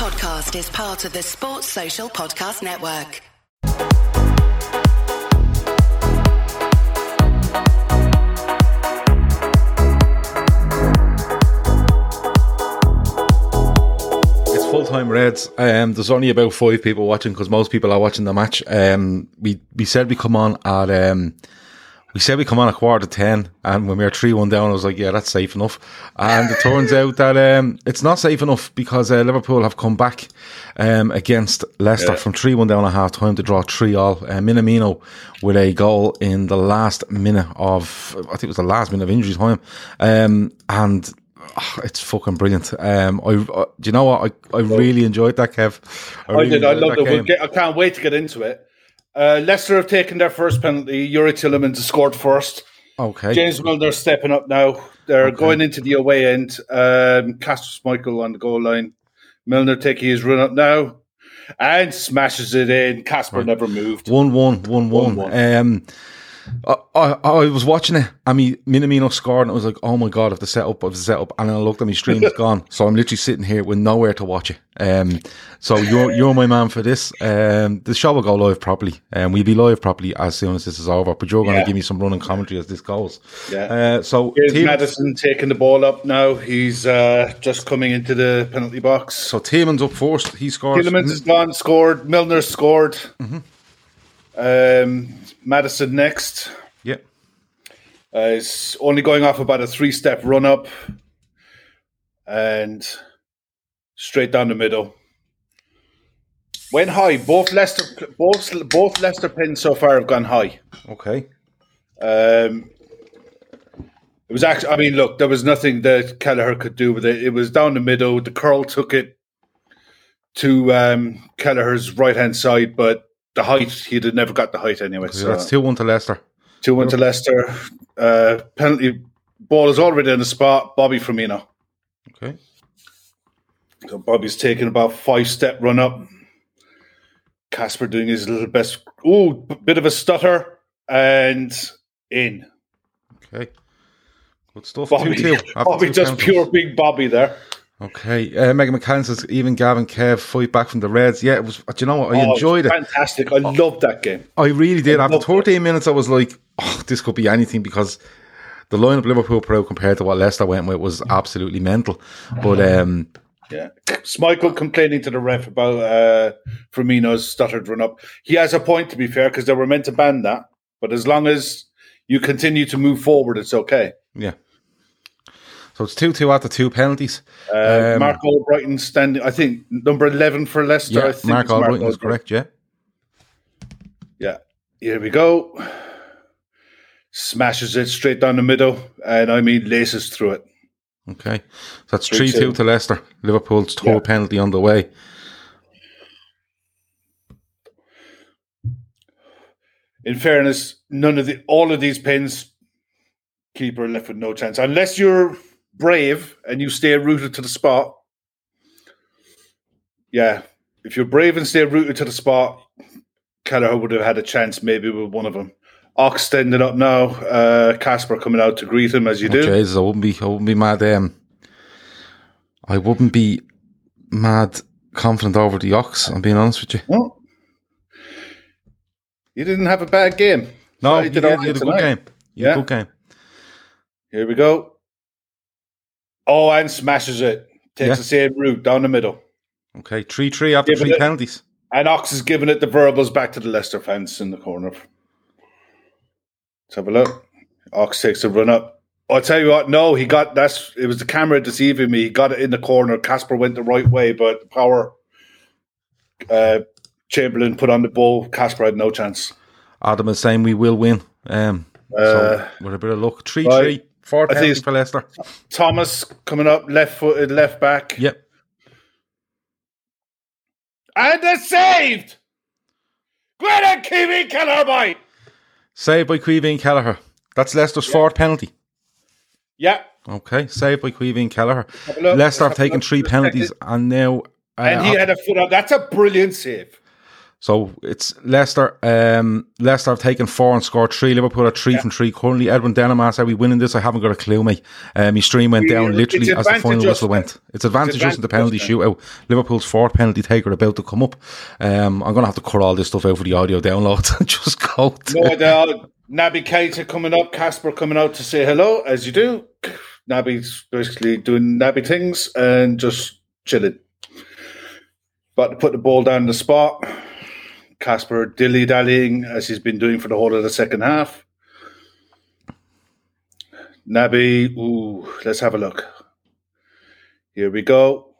podcast is part of the Sports Social Podcast Network. It's full time Reds. Um, there's only about five people watching because most people are watching the match. Um, we we said we come on at um, we said we come on a quarter to ten, and when we were three one down, I was like, yeah, that's safe enough. And it turns out that um, it's not safe enough because uh, Liverpool have come back um, against Leicester from three one down at half time to draw three all. Uh, Minamino with a goal in the last minute of I think it was the last minute of injury time, um, and oh, it's fucking brilliant. Um, I, uh, do you know what? I, I really enjoyed that, Kev. I really did. I enjoyed loved that it. We'll get, I can't wait to get into it. Uh, Leicester have taken their first penalty. Youri Tielemans has scored first. Okay. James Milner stepping up now. They're going into the away end. Um, Kasper Schmeichel on the goal line. Milner taking his run up now and smashes it in. Kasper never moved. One one, one one. One-one. Um, I, I, I was watching it. I mean, Minamino scored, and I was like, "Oh my god!" If the setup, if the setup, and then I looked at my stream, it's gone. So I'm literally sitting here with nowhere to watch it. Um, so you're you're my man for this. Um, the show will go live properly, and we'll be live properly as soon as this is over. But you're going to Yeah. give me some running commentary as this goes. Yeah. Uh, so Here's Maddison taking the ball up now. He's uh, just coming into the penalty box. so Tielemans up first. He scores. Tielemans is gone, scored. Milner scored. Um, Maddison next. Yeah. Uh, it's only going off about a three step run up and straight down the middle. Went high. Both Leicester, both both Leicester pins so far have gone high. Okay. Um, it was actually. I mean, look, there was nothing that Kelleher could do with it. It was down the middle. The curl took it to um, Kelleher's right hand side, but the height he'd have never got the height anyway. So that's two one to Leicester. Two one to Leicester. Uh, penalty ball is already in the spot. Bobby Firmino. Okay. So Bobby's taking about five step run up. Kasper doing his little best. Ooh, b- bit of a stutter and in. Okay. Good stuff. Bobby, two two. Bobby just pure big Bobby there. Okay, uh, Megan McCann says even Gavin Kev fight back from the Reds. Yeah, it was. Do you know what? I Oh, enjoyed it. Fantastic. I loved that game. I really did. After loved it. minutes, I was like, oh, this could be anything because the lineup Liverpool out compared to what Leicester went with was absolutely mental. But um, Yeah. Schmeichel complaining to the ref about uh, Firmino's stuttered run up. He has a point, to be fair, because they were meant to ban that. But as long as you continue to move forward, it's okay. yeah. So it's 2 2 after two penalties. Uh, Um, Marc Albrighton standing, I think, number 11 for Leicester. I yeah, think Marc Albrighton is correct, yeah. Yeah. Here we go. Smashes it straight down the middle, and I mean, laces through it. Okay. So that's 3 2 3-2. to Leicester. Liverpool's third Yeah. penalty on the way. in fairness, none of the all of these pins, keeper left with no chance unless you're brave and you stay rooted to the spot. Yeah, if you're brave and stay rooted to the spot, Kelleher would have had a chance maybe with one of them. Ox standing up now. Uh, Kasper coming out to greet him as you Oh, do. Jesus, I wouldn't be, I wouldn't be mad. Um, I wouldn't be mad confident over the Ox. I'm being honest with you. Oh. You didn't have a bad game. No, Thought you you did, did you right had a good game. You Yeah. good game. Here we go. Oh, and smashes it. Takes Yeah. the same route down the middle. Okay, 3 3 after Give it three a- penalties. And Ox is giving it the verbals back to the Leicester fans in the corner. Let's have a look. Ox takes a run up. I'll tell you what, no, he got that's it was the camera deceiving me. He got it in the corner. Kasper went the right way, but the power uh Chamberlain put on the ball. Kasper had no chance. Adam is saying we will win. Um, Uh, so with a bit of luck, 3 right. 3. Four I think it's- for Leicester. Thomas coming up, left footed, left back. Yep. And they're saved! Greta Kiwi Killer Boy! Saved by Caoimhín Kelleher. That's Leicester's fourth penalty. Yeah. Okay, saved by Caoimhín Kelleher. a look. Leicester have Have taken three penalties and now. Uh, And he had a foot on. That's a brilliant save. So it's Leicester. Um, Leicester have taken four and scored three. Liverpool are three from three. Currently, Edwin Denemas, are we winning this? I haven't got a clue, mate. Um, his stream went down literally as the final whistle went. It's advantage us in the penalty shootout. Liverpool's fourth penalty taker about to come up. Um, I'm going to have to cut all this stuff out for the audio download and just go. To, No doubt. Naby Keita coming up, Kasper coming out to say hello, as you do. Naby's basically doing Naby things and just chilling. About to put the ball down the spot. Kasper dilly dallying as he's been doing for the whole of the second half. Naby, ooh, let's have a look. Here we go.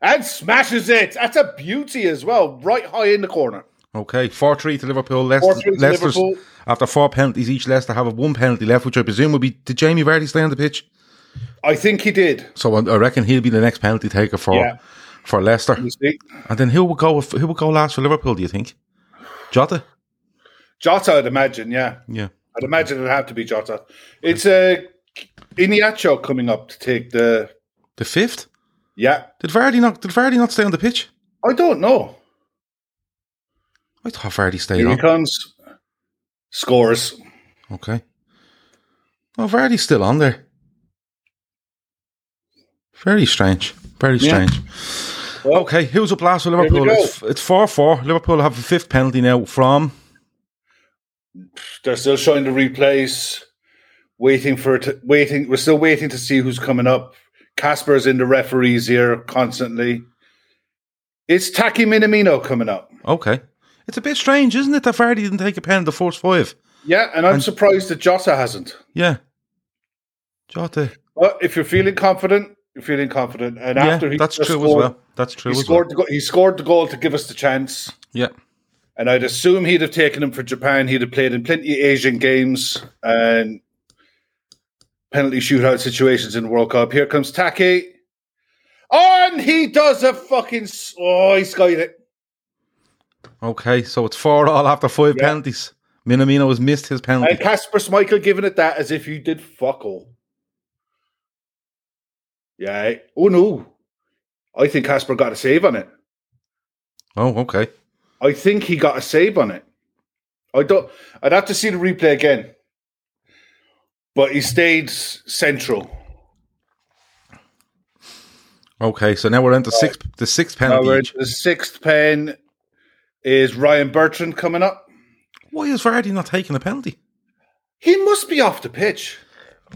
And smashes it. That's a beauty as well, right high in the corner. Okay, 4 3 to Liverpool. Leicester, 4-3 to Liverpool. after four penalties each, Leicester have a one penalty left, which I presume will be. Did Jamie Vardy stay on the pitch? I think he did. So I, I reckon he'll be the next penalty taker for Yeah. For Leicester. And then who will go? Who will go last for Liverpool? Do you think? Jota. Jota, I'd imagine, yeah. Yeah. I'd imagine it'd have to be Jota. It's uh, Iheanacho coming up to take the. The fifth. Yeah, Did Vardy not? Did Vardy not stay on the pitch? I don't know. I thought Vardy stayed Here he on. comes. Scores. Okay. Oh, Vardy's still on there. Very strange. Very Yeah. strange. Well, Okay, who's up last for Liverpool? It's, it's 4 4. Liverpool have the fifth penalty now from. They're still showing the replays. Waiting for it. Waiting. We're still waiting to see who's coming up. Kasper's in the referee's ear constantly. It's Taki Minamino coming up. Okay. It's a bit strange, isn't it, that Vardy didn't take a pen in the first five? Yeah, and I'm surprised that Jota hasn't. Yeah. Jota. But if you're feeling confident, feeling confident. And Yeah, after he that's true scored, as well. That's true He as well. scored, the go- he scored the goal to give us the chance. Yeah. And I'd assume he'd have taken him for Japan. He'd have played in plenty of Asian games and penalty shootout situations in the World Cup. Here comes Take. Oh, and he does a fucking. Oh, he skied it. Okay, so it's 4 all after five Yeah. penalties. Minamino has missed his penalty. And Kasper Schmeichel giving it that as if you did fuck all. Yeah. Oh, no. I think Kasper got a save on it. oh, okay. I think he got a save on it. I don't. I'd have to see the replay again. But he stayed central. Okay, so now we're into six, the sixth each. the sixth pen is Ryan Bertrand coming up. Why is Vardy not taking the penalty? He must be off the pitch.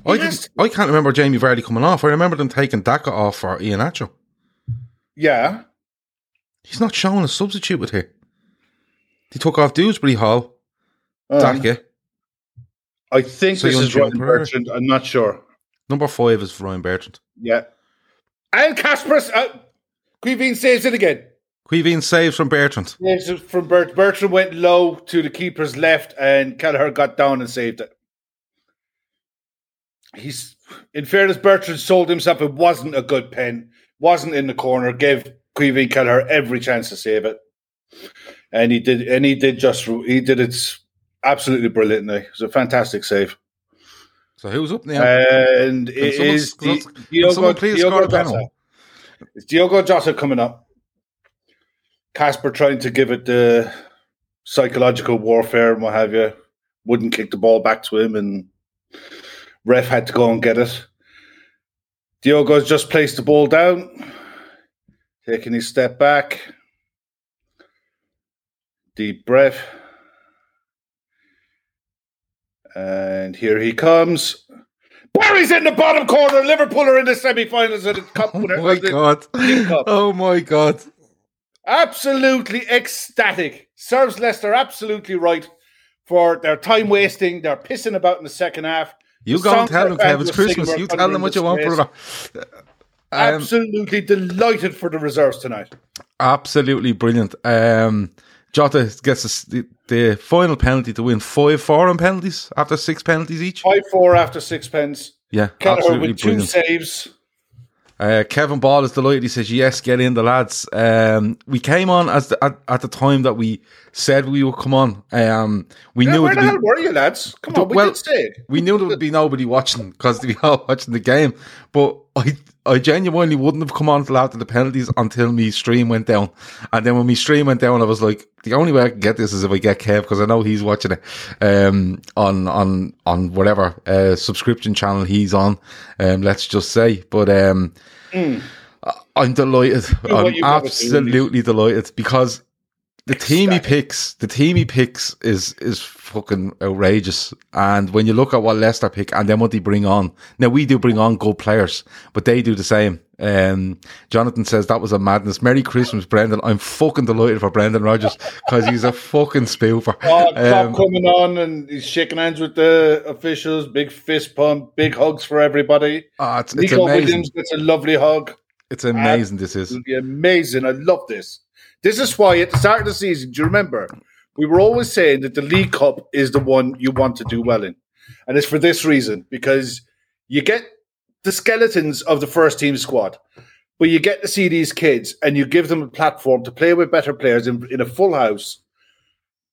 I, Yes. didn't, I can't remember Jamie Vardy coming off. I remember them taking Daka off for Iheanacho. Yeah. He's not showing a substitute with here. They took off Dewsbury Hall, Um, Daka. I think So this is Ryan Pereira? Bertrand. I'm not sure. Number five is Ryan Bertrand. Yeah. And Kasper. Uh, saves it again. Caoimhín saves from Bertrand. Saves from Bert. Bertrand went low to the keeper's left, and Kelleher got down and saved it. He's, in fairness, Bertrand sold himself. It wasn't a good pen. Wasn't in the corner. Gave Caoimhín Kelleher every chance to save it, and he did. And he did just. He did it absolutely brilliantly. It was a fantastic save. So who's up now? And it someone- is can Di- Diogo, Diogo? Jota. It's Diogo Jota coming up. Kasper trying to give it the psychological warfare and what have you. Wouldn't kick the ball back to him, and ref had to go and get it. Diogo's just placed the ball down, taking his step back. Deep breath. And here he comes. Barry's in the bottom corner. Liverpool are in the semi-finals of the cup. oh my god. Cup. Oh my god. Absolutely ecstatic. Serves Leicester absolutely right for their time wasting. They're pissing about in the second half. You go and tell them, Kev. It's Christmas. You tell them what you want, disgrace. brother. Um, Absolutely delighted for the reserves tonight. absolutely brilliant. Um, Jota gets the, the final penalty to win 5 4 on penalties after six penalties each. 5 4 after sixpence. Yeah, Kelleher absolutely with two brilliant. saves. Uh, Kevin Ball is delighted. He says, "Yes, get in the lads." Um, we came on as the, at, at the time that we said we would come on. Um, we Yeah, knew where the be, hell were you, lads? Come on, we Well- did say we knew there would be nobody watching because we all watching the game. But I I genuinely wouldn't have come on till after the penalties until me stream went down. And then when me stream went down, I was like, the only way I can get this is if I get Kev because I know he's watching it um, on on on whatever uh, subscription channel he's on. Um, let's just say, but um, Mm. I'm delighted. I'm absolutely delighted because the team he picks, the team he picks is is fucking outrageous. And when you look at what Leicester pick and then what they bring on, now we do bring on good players, but they do the same. Um, Jonathan says that was a madness. Merry Christmas, Brendan. I'm fucking delighted for Brendan Rodgers because he's a fucking spoofer. Oh, Um, coming on and he's shaking hands with the officials. Big fist pump, big hugs for everybody. ah, it's, it's Neco amazing. Williams gets a lovely hug. It's amazing. This is. Be amazing. I love this. This is why at the start of the season, do you remember? We were always saying that the League Cup is the one you want to do well in. And it's for this reason because you get the skeletons of the first team squad, but you get to see these kids and you give them a platform to play with better players in, in a full house.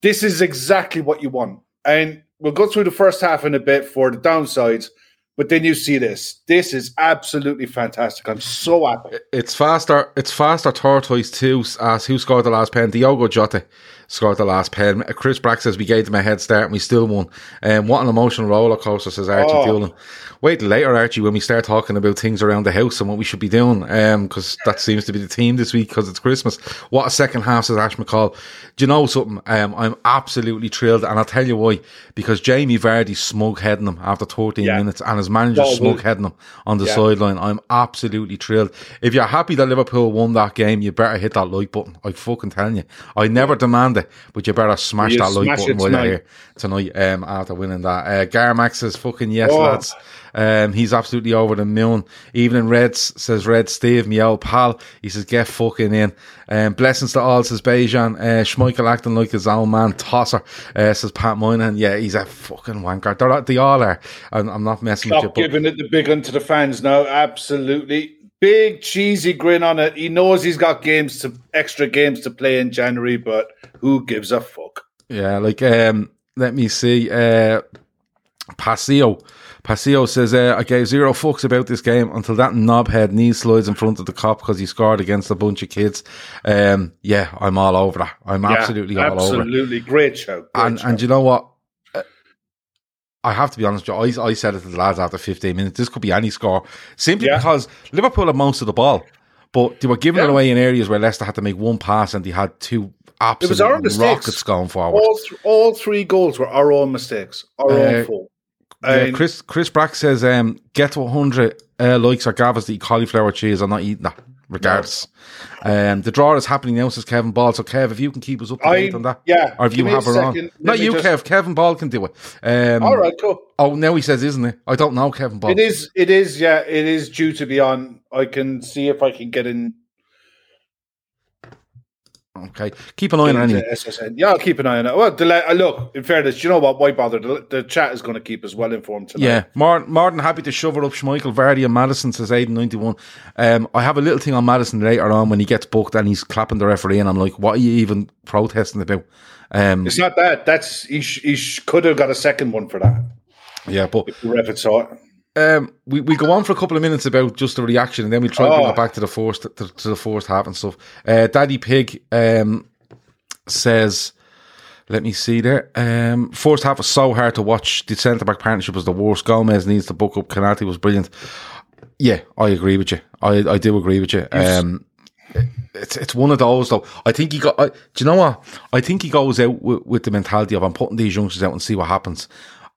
This is exactly what you want. And we'll go through the first half in a bit for the downsides, but then you see this. This is absolutely fantastic. I'm so happy. It's faster. It's faster. Tortoise too. As who scored the last pen? Diogo Jota scored the last pen. Chris Brack says we gave them a head start and we still won. Um, what an emotional roller coaster, says Archie Oh. Doolan. Wait later, Archie, when we start talking about things around the house and what we should be doing, because that seems to be the theme this week because it's Christmas. What a second half, says Ash McCall. Do you know something? Um, I'm absolutely thrilled, and I'll tell you why. Because Jamie Vardy smug heading him after 13 Yeah. minutes, and his manager Oh, smug heading him on the Yeah. sideline. I'm absolutely thrilled. If you're happy that Liverpool won that game, you better hit that like button. I fucking telling you. I never demand but you better smash You that like smash button while you're tonight. here tonight um, after winning that. Uh, Garmax says fucking yes, Oh. lads. Um, he's absolutely over the moon. Evening Reds says Red Steve, me old pal. He says get fucking in. Um, blessings to all says Bejan. Uh, Schmeichel acting like his own man. Tosser uh, says Pat Moynihan. Yeah, he's a fucking wanker. They're, they all are. I'm, I'm not messing with you. Stop But giving it the big one to the fans now. Absolutely. Big cheesy grin on it. He knows he's got games to extra games to play in January, but who gives a fuck? Yeah, like um, let me see. Uh, Pasio, Pasio says uh, I gave zero fucks about this game until that knobhead knee slides in front of the Kop because he scored against a bunch of kids. Um, yeah, I'm all over that. I'm Yeah, absolutely all over it. absolutely great show. Great And show. and you know what? I have to be honest. I, I said it to the lads after 15 minutes. This could be any score simply Yeah. because Liverpool had most of the ball, but they were giving it away in areas where Leicester had to make one pass and they had two absolute our mistakes. rockets going forward. all, th- all three goals were our own mistakes, our Uh, own fault. Yeah, Chris Chris Brack says, um, "Get to 100 uh, likes or Gavas to eat cauliflower cheese. I'm not eating that, regardless." Um, the draw is happening now, says Kevin Ball. So, Kev, if you can keep us up to date on that, yeah, or if you give me a have her on, second. Let not you, just- Kev. Kevin Ball can do it. Um, all right, cool. Oh, now he says, isn't it? I don't know, Kevin Ball. It is. It is. Yeah, it is due to be on. I can see if I can get in. Okay, keep an eye on it anyway. Yeah, I'll keep an eye on it. Well, le- uh, look. In fairness, you know what? Why bother? The, the chat is going to keep us well informed tonight. Yeah, more, more than happy to shove it up Schmeichel, Vardy and Maddison, says Aiden 91. Um, I have a little thing on Maddison later on when he gets booked and he's clapping the referee and I'm like, what are you even protesting about? Um, It's not that. That's he. Sh- he sh- could have got a second one for that. yeah, but If the ref had saw it. Um, we, we go on for a couple of minutes about just the reaction, and then we try to bring Oh. it back to the first to, to the first half and stuff. Uh, Daddy Pig um says, "Let me see there. Um, first half was so hard to watch. The centre back partnership was the worst. Gomez needs to book up. Konaté was brilliant. Yeah, I agree with you. I I do agree with you. Um, it's it's one of those though. I think he got. I, do you know what? I think he goes out with, with the mentality of I'm putting these youngsters out and see what happens.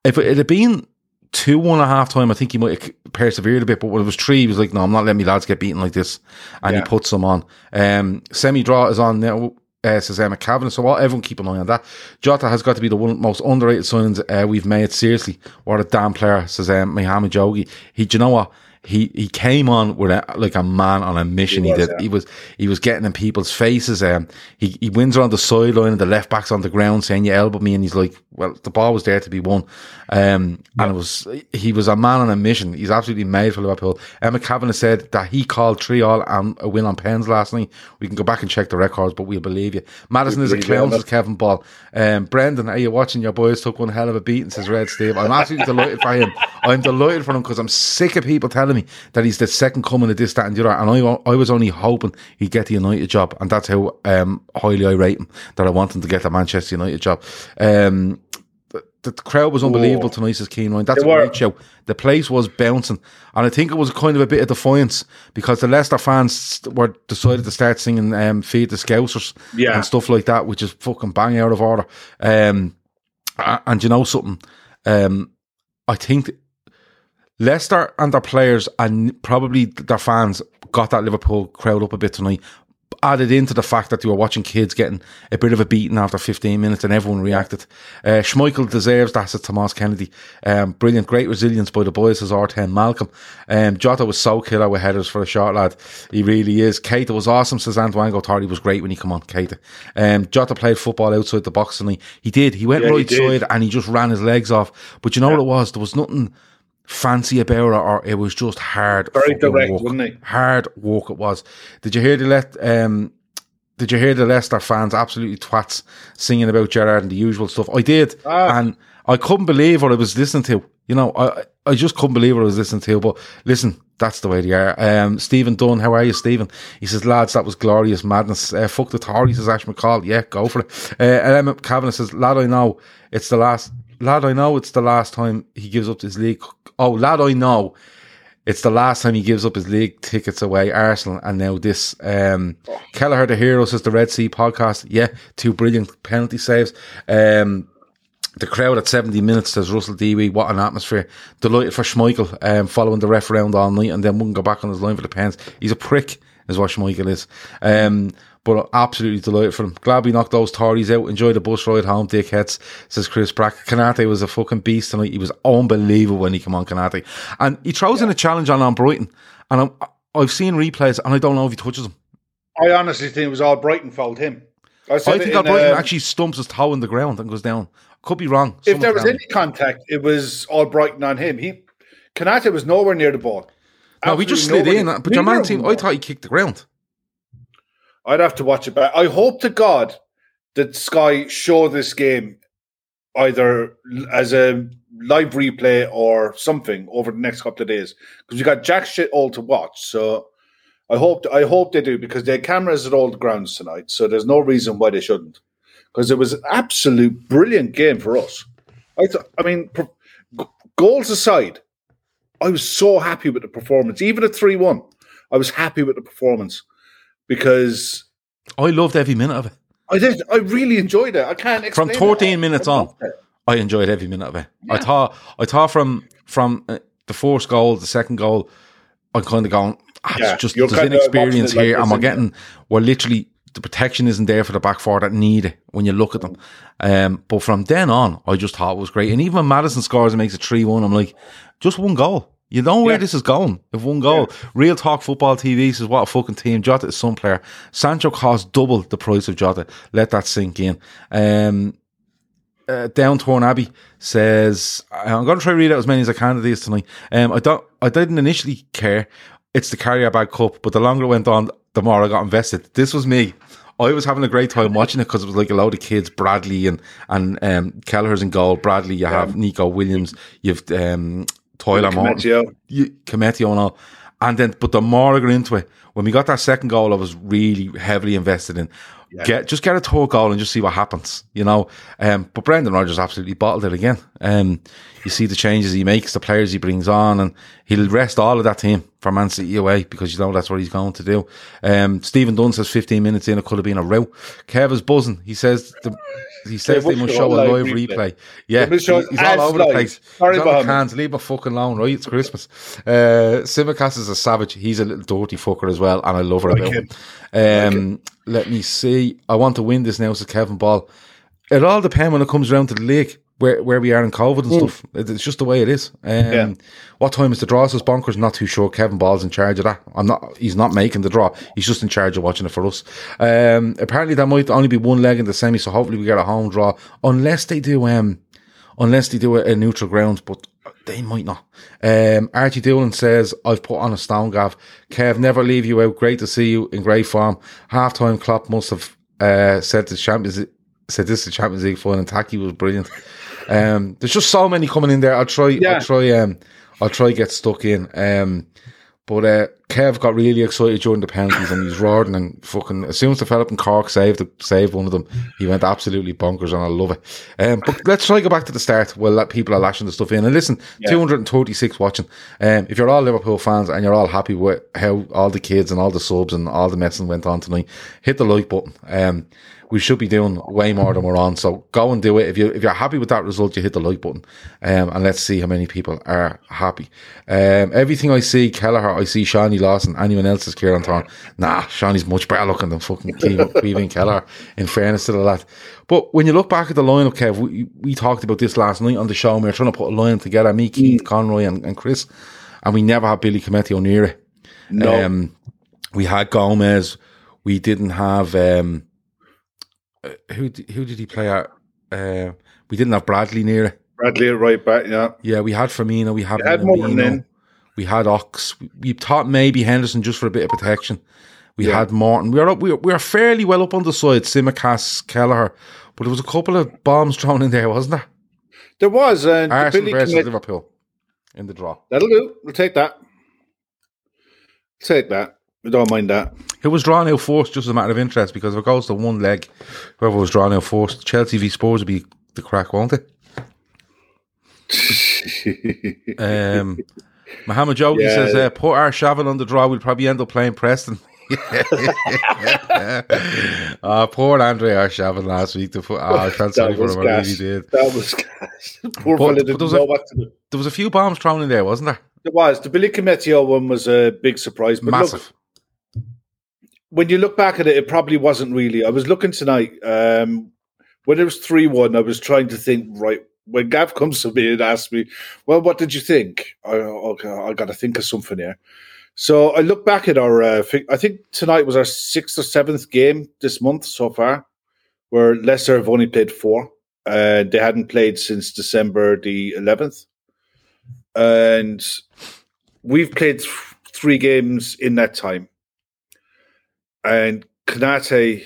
If it had been two one and a half time, I think he might have persevered a bit. But when it was three, he was like, "No, I'm not letting my lads get beaten like this," and Yeah. he puts them on. Um, semi draw is on now. Uh, says Emma Cavan. So? Everyone keep an eye on that. Jota has got to be the one most underrated signings uh, we've made. Seriously, what a damn player. Says um, Mohammed Jogee. He, do you know what? He he came on with a, like a man on a mission. He, was, did. yeah. He was he was getting in people's faces. Um, he he wins around the sideline and the left back's on the ground saying you elbowed me, and he's like, well, the ball was there to be won. Um, and it was he was a man on a mission. He's absolutely made for Liverpool. Emma Kavanagh said that he called three all and a win on pens last night. We can go back and check the records, but we'll believe you. Maddison is a clown, says Kevin Ball. Um, Brendan, are you watching? Your boys took one hell of a beating, says Red Steve. I'm absolutely delighted for him. I'm delighted for him because I'm sick of people telling me that he's the second coming of this, that, and the other. And I, I was only hoping he'd get the United job, and that's how um, highly I rate him. That I want him to get the Manchester United job. Um, the, crowd was unbelievable tonight, says Keen Ryan. That's They a great show. The place was bouncing, and I think it was kind of a bit of defiance because the Leicester fans were decided to start singing um, "Feed the Scousers" Yeah. and stuff like that, which is fucking bang out of order. Um, and you know something, um, I think Leicester and their players and probably their fans got that Liverpool crowd up a bit tonight. Added into the fact that you were watching kids getting a bit of a beating after 15 minutes and everyone reacted. Uh, Schmeichel deserves that, said Tomas Kennedy. Um, brilliant, great resilience by the boys, says R10 Malcolm. Um, Jota was so killer with headers for a short lad. He really is. Keita was awesome, says Antoine he was great when he come on, Keita. Um, Jota played football outside the box and He he did. He went Yeah, right did. side and he just ran his legs off. But you know what it was? There was nothing fancy about it, or it was just hard. Very direct, work. wasn't it? Hard work it was. Did you hear the let? Um, did you hear the Leicester fans absolutely twats singing about Gerrard and the usual stuff? I did, Ah. and I couldn't believe what I was listening to. You know, I I just couldn't believe what I was listening to. But listen, that's the way they are. Um, Stephen Dunn, how are you, Stephen? He says, lads, that was glorious madness. Uh, fuck the Tories, says Ash McCall. Yeah, go for it. Uh, Emma Kavanagh says, lad, I know it's the last. Lad, I know it's the last time he gives up his league. Oh, lad, I know it's the last time he gives up his league tickets away, Arsenal, and now this. Um, Kelleher, the hero, says the Red Sea podcast. Yeah, two brilliant penalty saves. Um, the crowd at 70 minutes says Russell Dewey, what an atmosphere. Delighted for Schmeichel, um, following the ref around all night and then wouldn't go back on his line for the pens. He's a prick, is what Schmeichel is. Um, but absolutely delighted for him. Glad we knocked those Tories out. Enjoy the bus ride home, dickheads, says Chris Brack. Konaté was a fucking beast tonight. He was unbelievable when he came on, Konaté. And he throws in a challenge on, on Brighton. And I'm, I've seen replays and I don't know if he touches him. I honestly think it was all Brighton fault him. I, I think in, that Brighton um, actually stumps his toe in the ground and goes down. Could be wrong. if there was any contact, it was all Brighton on him. He Konaté was nowhere near the ball. No, we just slid in. But your man team, I thought he kicked the ground. I'd have to watch it back. I hope to God that Sky show this game either as a live replay or something over the next couple of days because we got jack shit all to watch. So I hope I hope they do because their cameras at all the grounds tonight. So there's no reason why they shouldn't because it was an absolute brilliant game for us. I. I mean, pro- goals aside, I was so happy with the performance. Even at three one, I was happy with the performance because I loved every minute of it. I did. I really enjoyed it. I can't From 14 it. minutes I on. it. I enjoyed every minute of it. I thought, I thought from from uh, the first goal, the second goal, I'm kind of going. Ah, Yeah, it's just there's inexperience like here, and we're it? getting we're literally the protection isn't there for the back four that need it when you look at them. Um, but from then on, I just thought it was great. And even when Maddison scores and makes it three one, I'm like, just one goal. You know where Yeah. this is going. If one goal, Real Talk Football TV says, "What a fucking team!" Jota is some player. Sancho cost double the price of Jota. Let that sink in. Um, uh, Downtorn Abbey says, I'm going to try to read out as many as I can of these tonight. Um, I don't, I didn't initially care. It's the Carrier Bag Cup, but the longer it went on, the more I got invested. This was me. I was having a great time watching it because it was like a load of kids, Bradley and and um, Kelleher's in goal. Bradley, you have Neco Williams, you've um, Tyler Morton, Koumetio. and all. And then, but the more I got into it, when we got that second goal, I was really heavily invested in get just get a third goal and just see what happens, you know. Um, but Brendan Rodgers absolutely bottled it again. Um, you see the changes he makes, the players he brings on, and he'll rest all of that team for Man City away because you know that's what he's going to do. Um, Stephen Dunn says 15 minutes in, it could have been a row. Kev is buzzing. He says the, he says Yeah, they must show a live live replay. replay. Yeah, They must show he- he's all over the place. Sorry, on the Leave a fucking alone, right? It's Christmas. Uh, Tsimikas is a savage. He's a little dirty fucker as well, and I love her about him. Um, let me see. I want to win this now, says Kevin Ball. It all depends when it comes around to the league. Where, where we are in COVID and stuff. It's just the way it is. Um, Yeah. What time is the draw? Says Bonkers. Not too sure. Kevin Ball's in charge of that. I'm not. He's not making the draw. He's just in charge of watching it for us. Um, apparently, there might only be one leg in the semi, so hopefully we get a home draw. Unless they do. Um, unless they do a, a neutral ground, but they might not. Um, Archie Doolan says, I've put on a stone gav. Kev, never leave you out. Great to see you in great form. Half time Klopp must have uh, said the Champions said this is the Champions League fun and Taki was brilliant. Um, there's just so many coming in there. I'll try, Yeah. I'll try, um, I'll try get stuck in. Um, But uh, Kev got really excited during the penalties and he's roaring and fucking as soon as the fella up in Cork saved saved one of them, he went absolutely bonkers and I love it. Um, but let's try to go back to the start while let people are lashing the stuff in. And listen, Yeah. 236 watching. Um, if you're all Liverpool fans and you're all happy with how all the kids and all the subs and all the messing went on tonight, hit the like button. Um, we should be doing way more than we're on. So go and do it. If you if you're happy with that result, you hit the like button. Um, and let's see how many people are happy. Um, everything I see, Kelleher, I see Shawnee Lawson. Anyone else is Kieran Thorne? Nah, Shawnee's much better looking than fucking Cleveland Kelleher. In fairness to the lad. But when you look back at the lineup, Kev, we, we talked about this last night on the show. And we were trying to put a line together. Me, Keith, Conroy, and, and Chris, and we never had Billy Koumetio near it. No. Um, we had Gomez. We didn't have um, uh, who who did he play at? Uh, we didn't have Bradley near it. Bradley at right back, yeah. Yeah, we had Firmino. We had, had Morton. We had Ox. We, we thought maybe Henderson just for a bit of protection. We Yeah. had Morton. We were up, we were, we were fairly well up on the side. Tsimikas, Kelleher, but there was a couple of bombs thrown in there, wasn't there? There was, and Arsenal Billy versus commit- Liverpool in the draw. That'll do. We'll take that. Take that. We don't mind that. Who was drawn out first, just as a matter of interest, because if it goes to one leg, whoever was drawn out first, Chelsea v Spurs would be the crack, won't it? Um, Mohammed Jogee Yeah. says, uh, put Arshavin on the draw, we'll probably end up playing Preston. uh, poor Andre Arshavin last week. To put, oh, I felt sorry for him. I really did. That was gas. Poor But- but there was a-. There was a few bombs thrown in there, wasn't there? There was. The Billy Koumetio one was a big surprise. But Massive. look, when you look back at it, it probably wasn't really. I was looking tonight. Um, when it was 3 1, I was trying to think, right, when Gav comes to me and asks me, well, what did you think? I, okay, I got to think of something here. So I look back at our, uh, I think tonight was our sixth or seventh game this month so far, where Leicester have only played four. Uh, they hadn't played since December the 11th. And we've played th- three games in that time. And Konaté,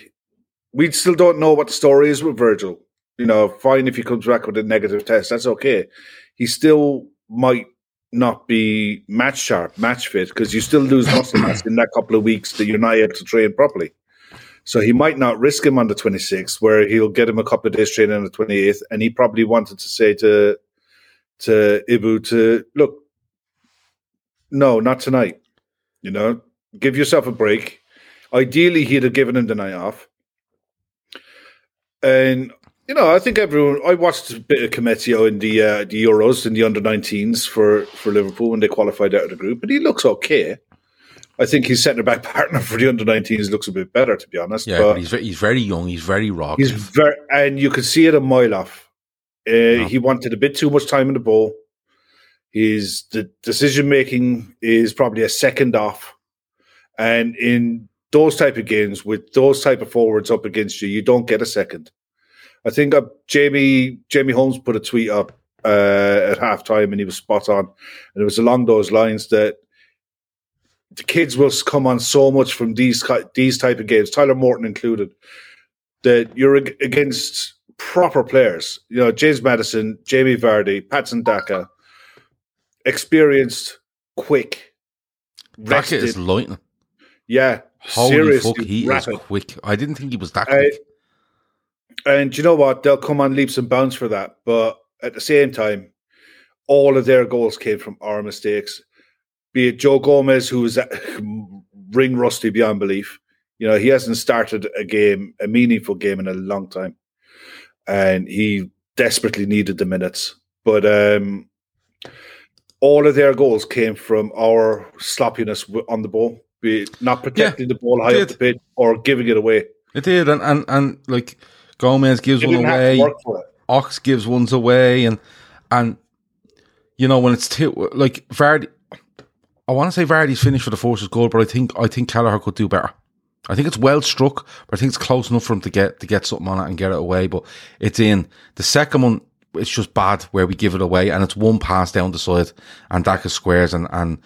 we still don't know what the story is with Virgil. You know, fine if he comes back with a negative test, that's okay. He still might not be match sharp, match fit, because you still lose muscle mass in that couple of weeks that you're not able to train properly. So he might not risk him on the 26th, where he'll get him a couple of days training on the 28th. And he probably wanted to say to to Ibou to look, no, not tonight. You know, give yourself a break. Ideally, he'd have given him the night off. And you know, I think everyone. I watched a bit of Koumetio in the uh, the Euros in the under 19s for for Liverpool when they qualified out of the group, and he looks okay. I think his centre back partner for the under 19s looks a bit better, to be honest. Yeah, but he's, he's very young. He's very raw. He's very, and you could see it a mile off. Uh, He wanted a bit too much time in the ball. His the decision making is probably a second off, and in those type of games with those type of forwards up against you, you don't get a second. I think uh, Jamie Jamie Holmes put a tweet up uh, at halftime, and he was spot on, and it was along those lines that the kids will come on so much from these these type of games, Tyler Morton included, that you're ag- against proper players. You know, James Maddison, Jamie Vardy, Patson Daka, experienced, quick, Daka is lightning. yeah, Holy seriously fuck, he rapid. is quick. I didn't think he was that Uh, quick. and you know what? They'll come on leaps and bounds for that. But at the same time, all of their goals came from our mistakes. Be it Joe Gomez, who was ring rusty beyond belief. You know, he hasn't started a game, a meaningful game in a long time. And he desperately needed the minutes. But um, all of their goals came from our sloppiness on the ball, be not protecting the ball high up the pitch or giving it away. It did, and, and, and like Gomez gives You one away. to work for it. Ox gives ones away, and and you know when it's two like Vardy. I want to say Vardy's finished for the Forces goal, but I think I think Kelleher could do better. I think it's well struck, but I think it's close enough for him to get to get something on it and get it away. But it's in the second one. It's just bad where we give it away, and it's one pass down the side, and Daka squares, and and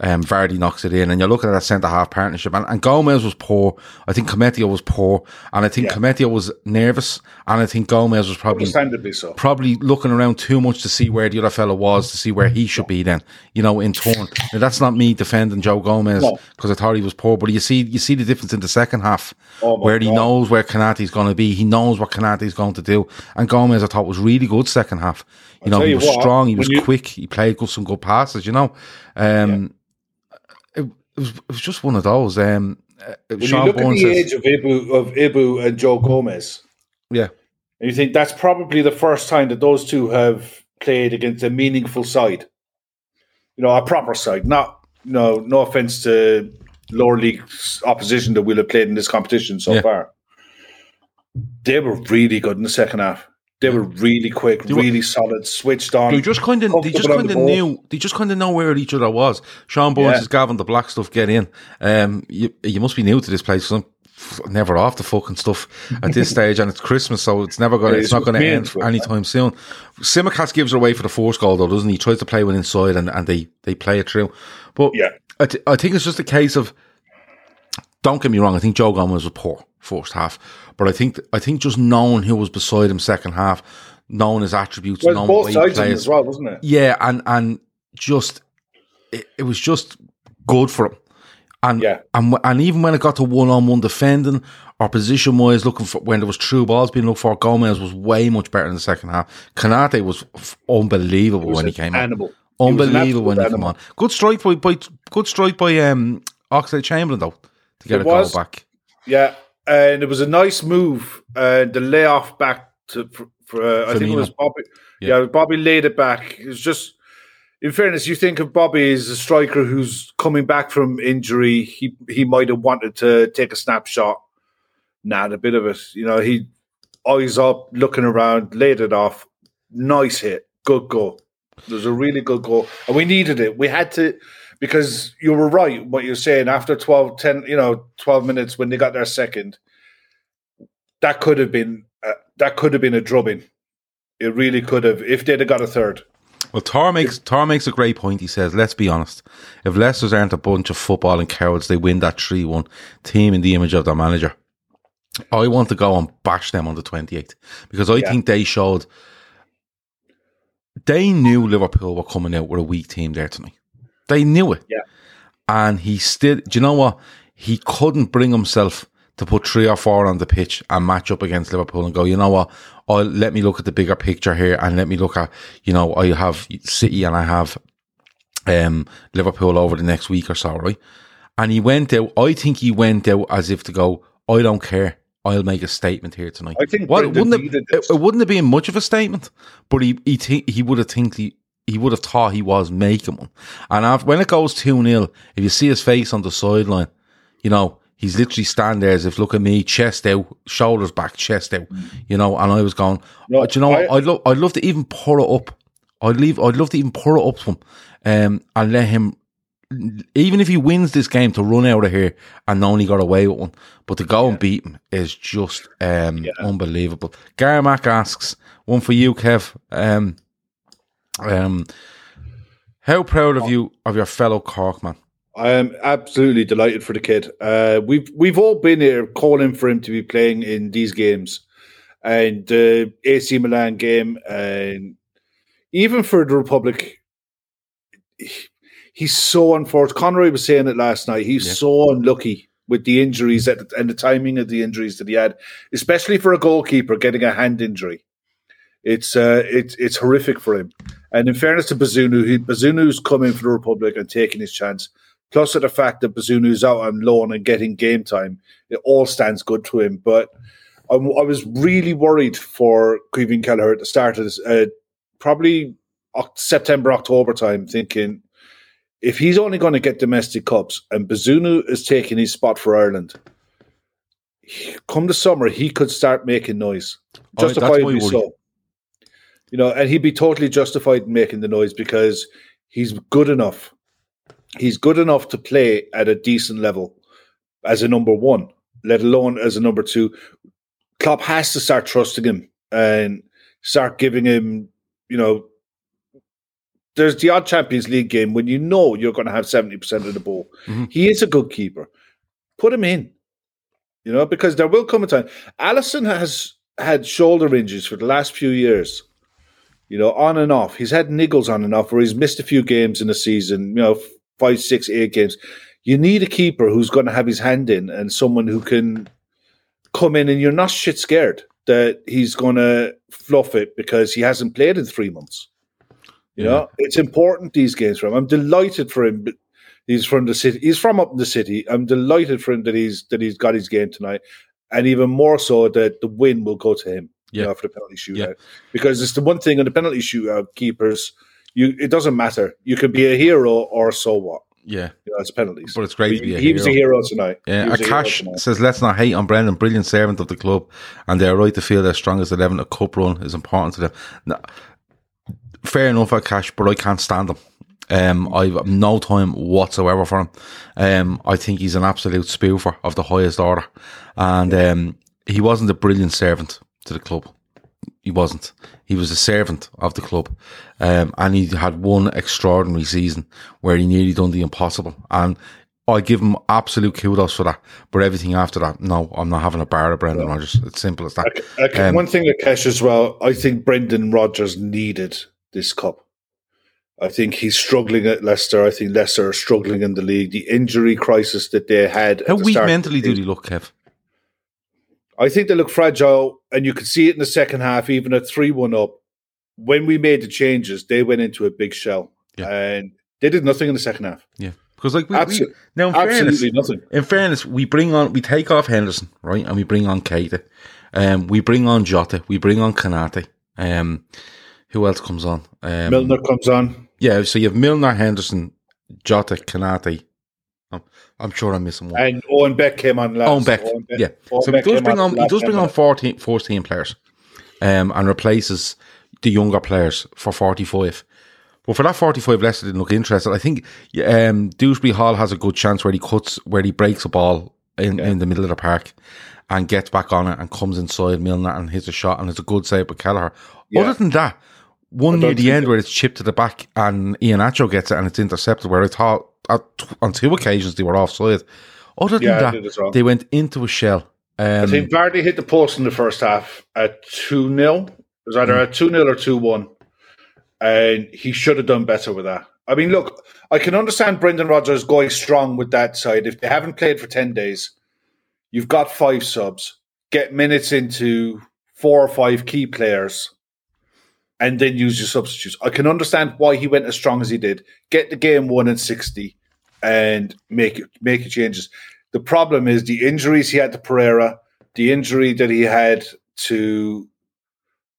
Um, Vardy knocks it in, and you're looking at that centre half partnership. And, and Gomez was poor. I think Koumetio was poor, and I think Yeah. Koumetio was nervous, and I think Gomez was probably so. probably looking around too much to see where the other fellow was, to see where he should be. Then, you know, in turn. Now, that's not me defending Joe Gomez No. because I thought he was poor, but you see, you see the difference in the second half, Oh where he God. knows where Konaté's going to be. He knows what Konaté's going to do, and Gomez I thought was really good second half. You know, he was what, strong, he was you- quick, he played good, some good passes. You know, um, it, it was it was just one of those. Um, uh, When Sean you look at the says, age of Ibou of Ibou and Joe Gomez, yeah. and you think that's probably the first time that those two have played against a meaningful side. You know, a proper side. Not no no offense to lower league opposition that we'll have played in this competition so Yeah. far. They were really good in the second half. They were really quick, were- really solid, switched on. They just kind of, they just kind of knew, they just kind of know where each other was. Sean Bourne Yeah. says, Gavin, the black stuff, get in. Um, you, you must be new to this place I'm never off the fucking stuff at this stage, and it's Christmas, so it's never going, to Yeah, it's not going to end anytime soon. Tsimikas gives her away for the force goal, though, doesn't he? He tries to play one inside, and, and they they play it through. But Yeah. I, th- I think it's just a case of. Don't get me wrong. I think Joe Gomez was poor first half, but I think I think just knowing who was beside him second half, knowing his attributes, well, knowing both what he sides of them plays, as well, wasn't it? yeah, and and just it, it was just good for him. And Yeah. and and even when it got to one on one defending or position wise, looking for when there was true balls being looked for, Gomez was way much better in the second half. Konaté was f- unbelievable was when he came on. animal. An Unbelievable when he came on. Good strike by, by good strike by um Oxlade Chamberlain though to get It a goal was. back. Yeah, and it was a nice move. Uh, the layoff back to for, for uh, I think it was Bobby. Yeah. Yeah. Bobby laid it back. It was just, in fairness, you think of Bobby as a striker who's coming back from injury. He he might have wanted to take a snapshot. Nah, a bit of it. You know, he eyes up, looking around, laid it off. Nice hit, good goal. It was a really good goal, and we needed it. We had to because you were right what you're saying after 12 10 you know 12 minutes when they got their second that could have been uh, that could have been a drubbing it really could have if they'd have got a third Well, Tar makes Tar makes a great point. He says, "Let's be honest. If Leicester's aren't a bunch of footballing cowards, they win that three one team in the image of their manager. I want to go and bash them on the twenty eighth because I Yeah. think they showed they knew Liverpool were coming out with a weak team there tonight. They knew it. Yeah. and he still. Do you know what? He couldn't bring himself." To put three or four on the pitch and match up against Liverpool and go, you know what? I'll let me look at the bigger picture here and let me look at, you know, I have City and I have um, Liverpool over the next week or so, right? And he went out. I think he went out as if to go, I don't care. I'll make a statement here tonight. I think what, wouldn't needed it, it wouldn't have been much of a statement, but he he thi- he would have think he, he would have thought he was making one. And after, when it goes two 0 if you see his face on the sideline, you know he's literally standing there as if look at me, chest out, shoulders back, chest out, you know. And I was going, No, you know, I- what? I'd love I'd love to even pour it up. I'd leave. I'd love to even pour it up to him, um, and let him even if he wins this game to run out of here and only got away with one, but to go and beat him is just um, unbelievable. Garmack asks one for you, Kev. Um, um, how proud of you of your fellow Cork man? I am absolutely delighted for the kid. Uh, we've we've all been here calling for him to be playing in these games, and the AC Milan game, and even for the Republic. he- He's so unfortunate. Conroy was saying it last night. He's Yeah. so unlucky with the injuries that, and the timing of the injuries that he had, especially for a goalkeeper getting a hand injury. It's uh, it's it's horrific for him. And in fairness to Bazunu, he, Bazunu's come in for the Republic and taking his chance. Plus, of the fact that Bazunu's out on loan and getting game time, it all stands good to him. But I, I was really worried for Kevin Kelleher at the start of this, uh, probably September, October time, thinking if he's only going to get domestic cups and Bazunu is taking his spot for Ireland, come the summer, he could start making noise. Oh, Justifiably so. You know, and he'd be totally justified in making the noise because he's good enough. He's good enough to play at a decent level as a number one, let alone as a number two. Klopp has to start trusting him and start giving him, you know, there's the odd Champions League game when you know you're going to have 70% of the ball. Mm-hmm. He is a good keeper. Put him in, you know, because there will come a time. Alisson has had shoulder injuries for the last few years, you know, on and off. He's had niggles on and off where he's missed a few games in the season, you know, five, six, eight games. You need a keeper who's going to have his hand in and someone who can come in and you're not shit scared that he's going to fluff it because he hasn't played in three months. You know, it's important these games for him. I'm delighted for him. He's from the city. He's from up in the city. I'm delighted for him that he's that he's got his game tonight, and even more so that the win will go to him. Yeah. know, for the penalty shootout, Yeah. because it's the one thing on the penalty shootout keepers. You, it doesn't matter. You can be a hero or so what. Yeah. You know, it's penalties. But it's great to be a he was a hero. hero tonight. Yeah, a hero Akash says, let's not hate on Brendan, brilliant servant of the club, and they're right to feel their strongest 11. A cup run is important to them. No, fair enough, Akash, but I can't stand him. Um, I've no time whatsoever for him. Um, I think he's an absolute spoofer of the highest order, and um, he wasn't a brilliant servant to the club. He wasn't. He was a servant of the club, um, and he had one extraordinary season where he nearly done the impossible. And I give him absolute kudos for that. But everything after that, no, I'm not having a bar of Brendan Rodgers. It's simple as that. Okay, Um, one thing, Akesh, as well. I think Brendan Rodgers needed this cup. I think he's struggling at Leicester. I think Leicester are struggling in the league. The injury crisis that they had. How the weak mentally do they look, Kev? I think they look fragile, and you could see it in the second half, even at 3 1 up. When we made the changes, they went into a big shell. Yeah. And they did nothing in the second half. Yeah, because like we, we now in fairness, Absolutely nothing. in fairness, we bring on, we take off Henderson, right, and we bring on Keita. Um, we bring on Jota, we bring on Konaté. Um, who else comes on? Um, Milner comes on. Yeah, so you have Milner, Henderson, Jota, Konaté. I'm, sure I'm missing one. And Owen Beck came on last. Owen Beck, yeah. Owen so he does bring on, he does bring on out. 14, 14 players, um, and replaces the younger players for 45. But for that 45, Leicester didn't look interested. I think um, Dewsbury Hall has a good chance where he cuts, where he breaks a ball in, in the middle of the park and gets back on it and comes inside Milner and hits a shot and it's a good save by Kelleher. Yeah. Other than that, one near the end it- where it's chipped to the back and Iheanacho gets it and it's intercepted where I thought on two occasions they were offside. Other than Yeah, that, well. they went into a shell. Um, I think Vardy hit the post in the first half at 2 0. It was either at 2 0 or 2 1. And he should have done better with that. I mean, look, I can understand Brendan Rodgers going strong with that side. If they haven't played for 10 days, you've got five subs, get minutes into four or five key players, and then use your substitutes. I can understand why he went as strong as he did. Get the game won in 60 and make it, make your changes. The problem is the injuries he had to Pereira, the injury that he had to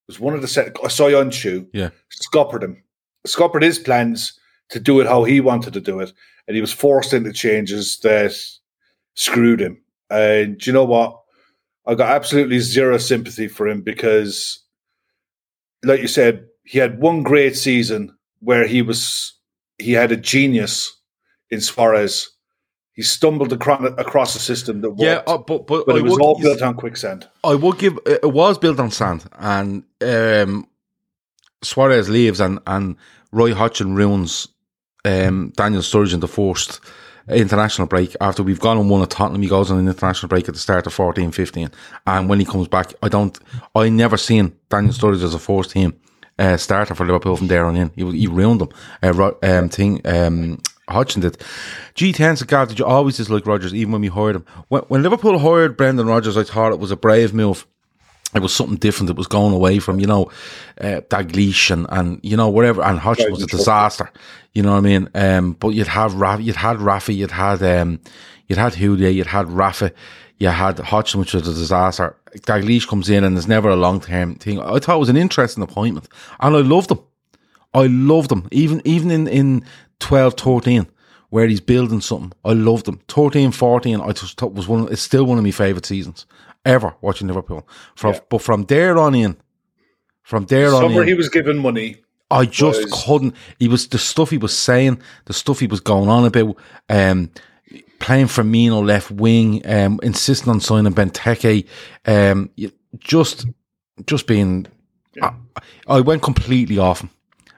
was one of the set Soyuncu yeah. scuppered him, scuppered his plans to do it how he wanted to do it, and he was forced into changes that screwed him. And do you know what? I got absolutely zero sympathy for him because, like you said, he had one great season where he was he had a genius in Suarez. He stumbled across, across a system that worked, Yeah, uh, but but, but it was would, all built on quicksand. I would give it was built on sand, and um, Suarez leaves, and and Roy Hodgson ruins um, Daniel Sturridge in the first international break after we've gone and won at Tottenham. He goes on an international break at the start of 14 15. And when he comes back, I don't, I never seen Daniel Sturridge as a first team uh, starter for Liverpool from there on in. He, he ruined them. Uh, um, thing, um, Hodgson did. G10 said, Gav, did you always dislike Rodgers even when we hired him? When, when Liverpool hired Brendan Rodgers, I thought it was a brave move it was something different. that was going away from, you know, uh, Dalglish and, and, you know, whatever. And Hodgson was a disaster. You know what I mean? Um, but you'd have Rafa, you'd had Rafa, you'd had, um, you'd had Houllier, you'd had Rafa, you had Hodgson, which was a disaster. Dalglish comes in and there's never a long term thing. I thought it was an interesting appointment and I loved him. I loved him. Even, even in, in 12, 13, where he's building something. I loved him. 13, 14, I just thought was one, it's still one of my favourite seasons ever watching Liverpool. From, But from there on in, from there on in, he was given money. I just was- couldn't. He was the stuff he was saying, the stuff he was going on about, um, playing Firmino left wing, um, insisting on signing Benteke, um, just, just being. I, I went completely off him,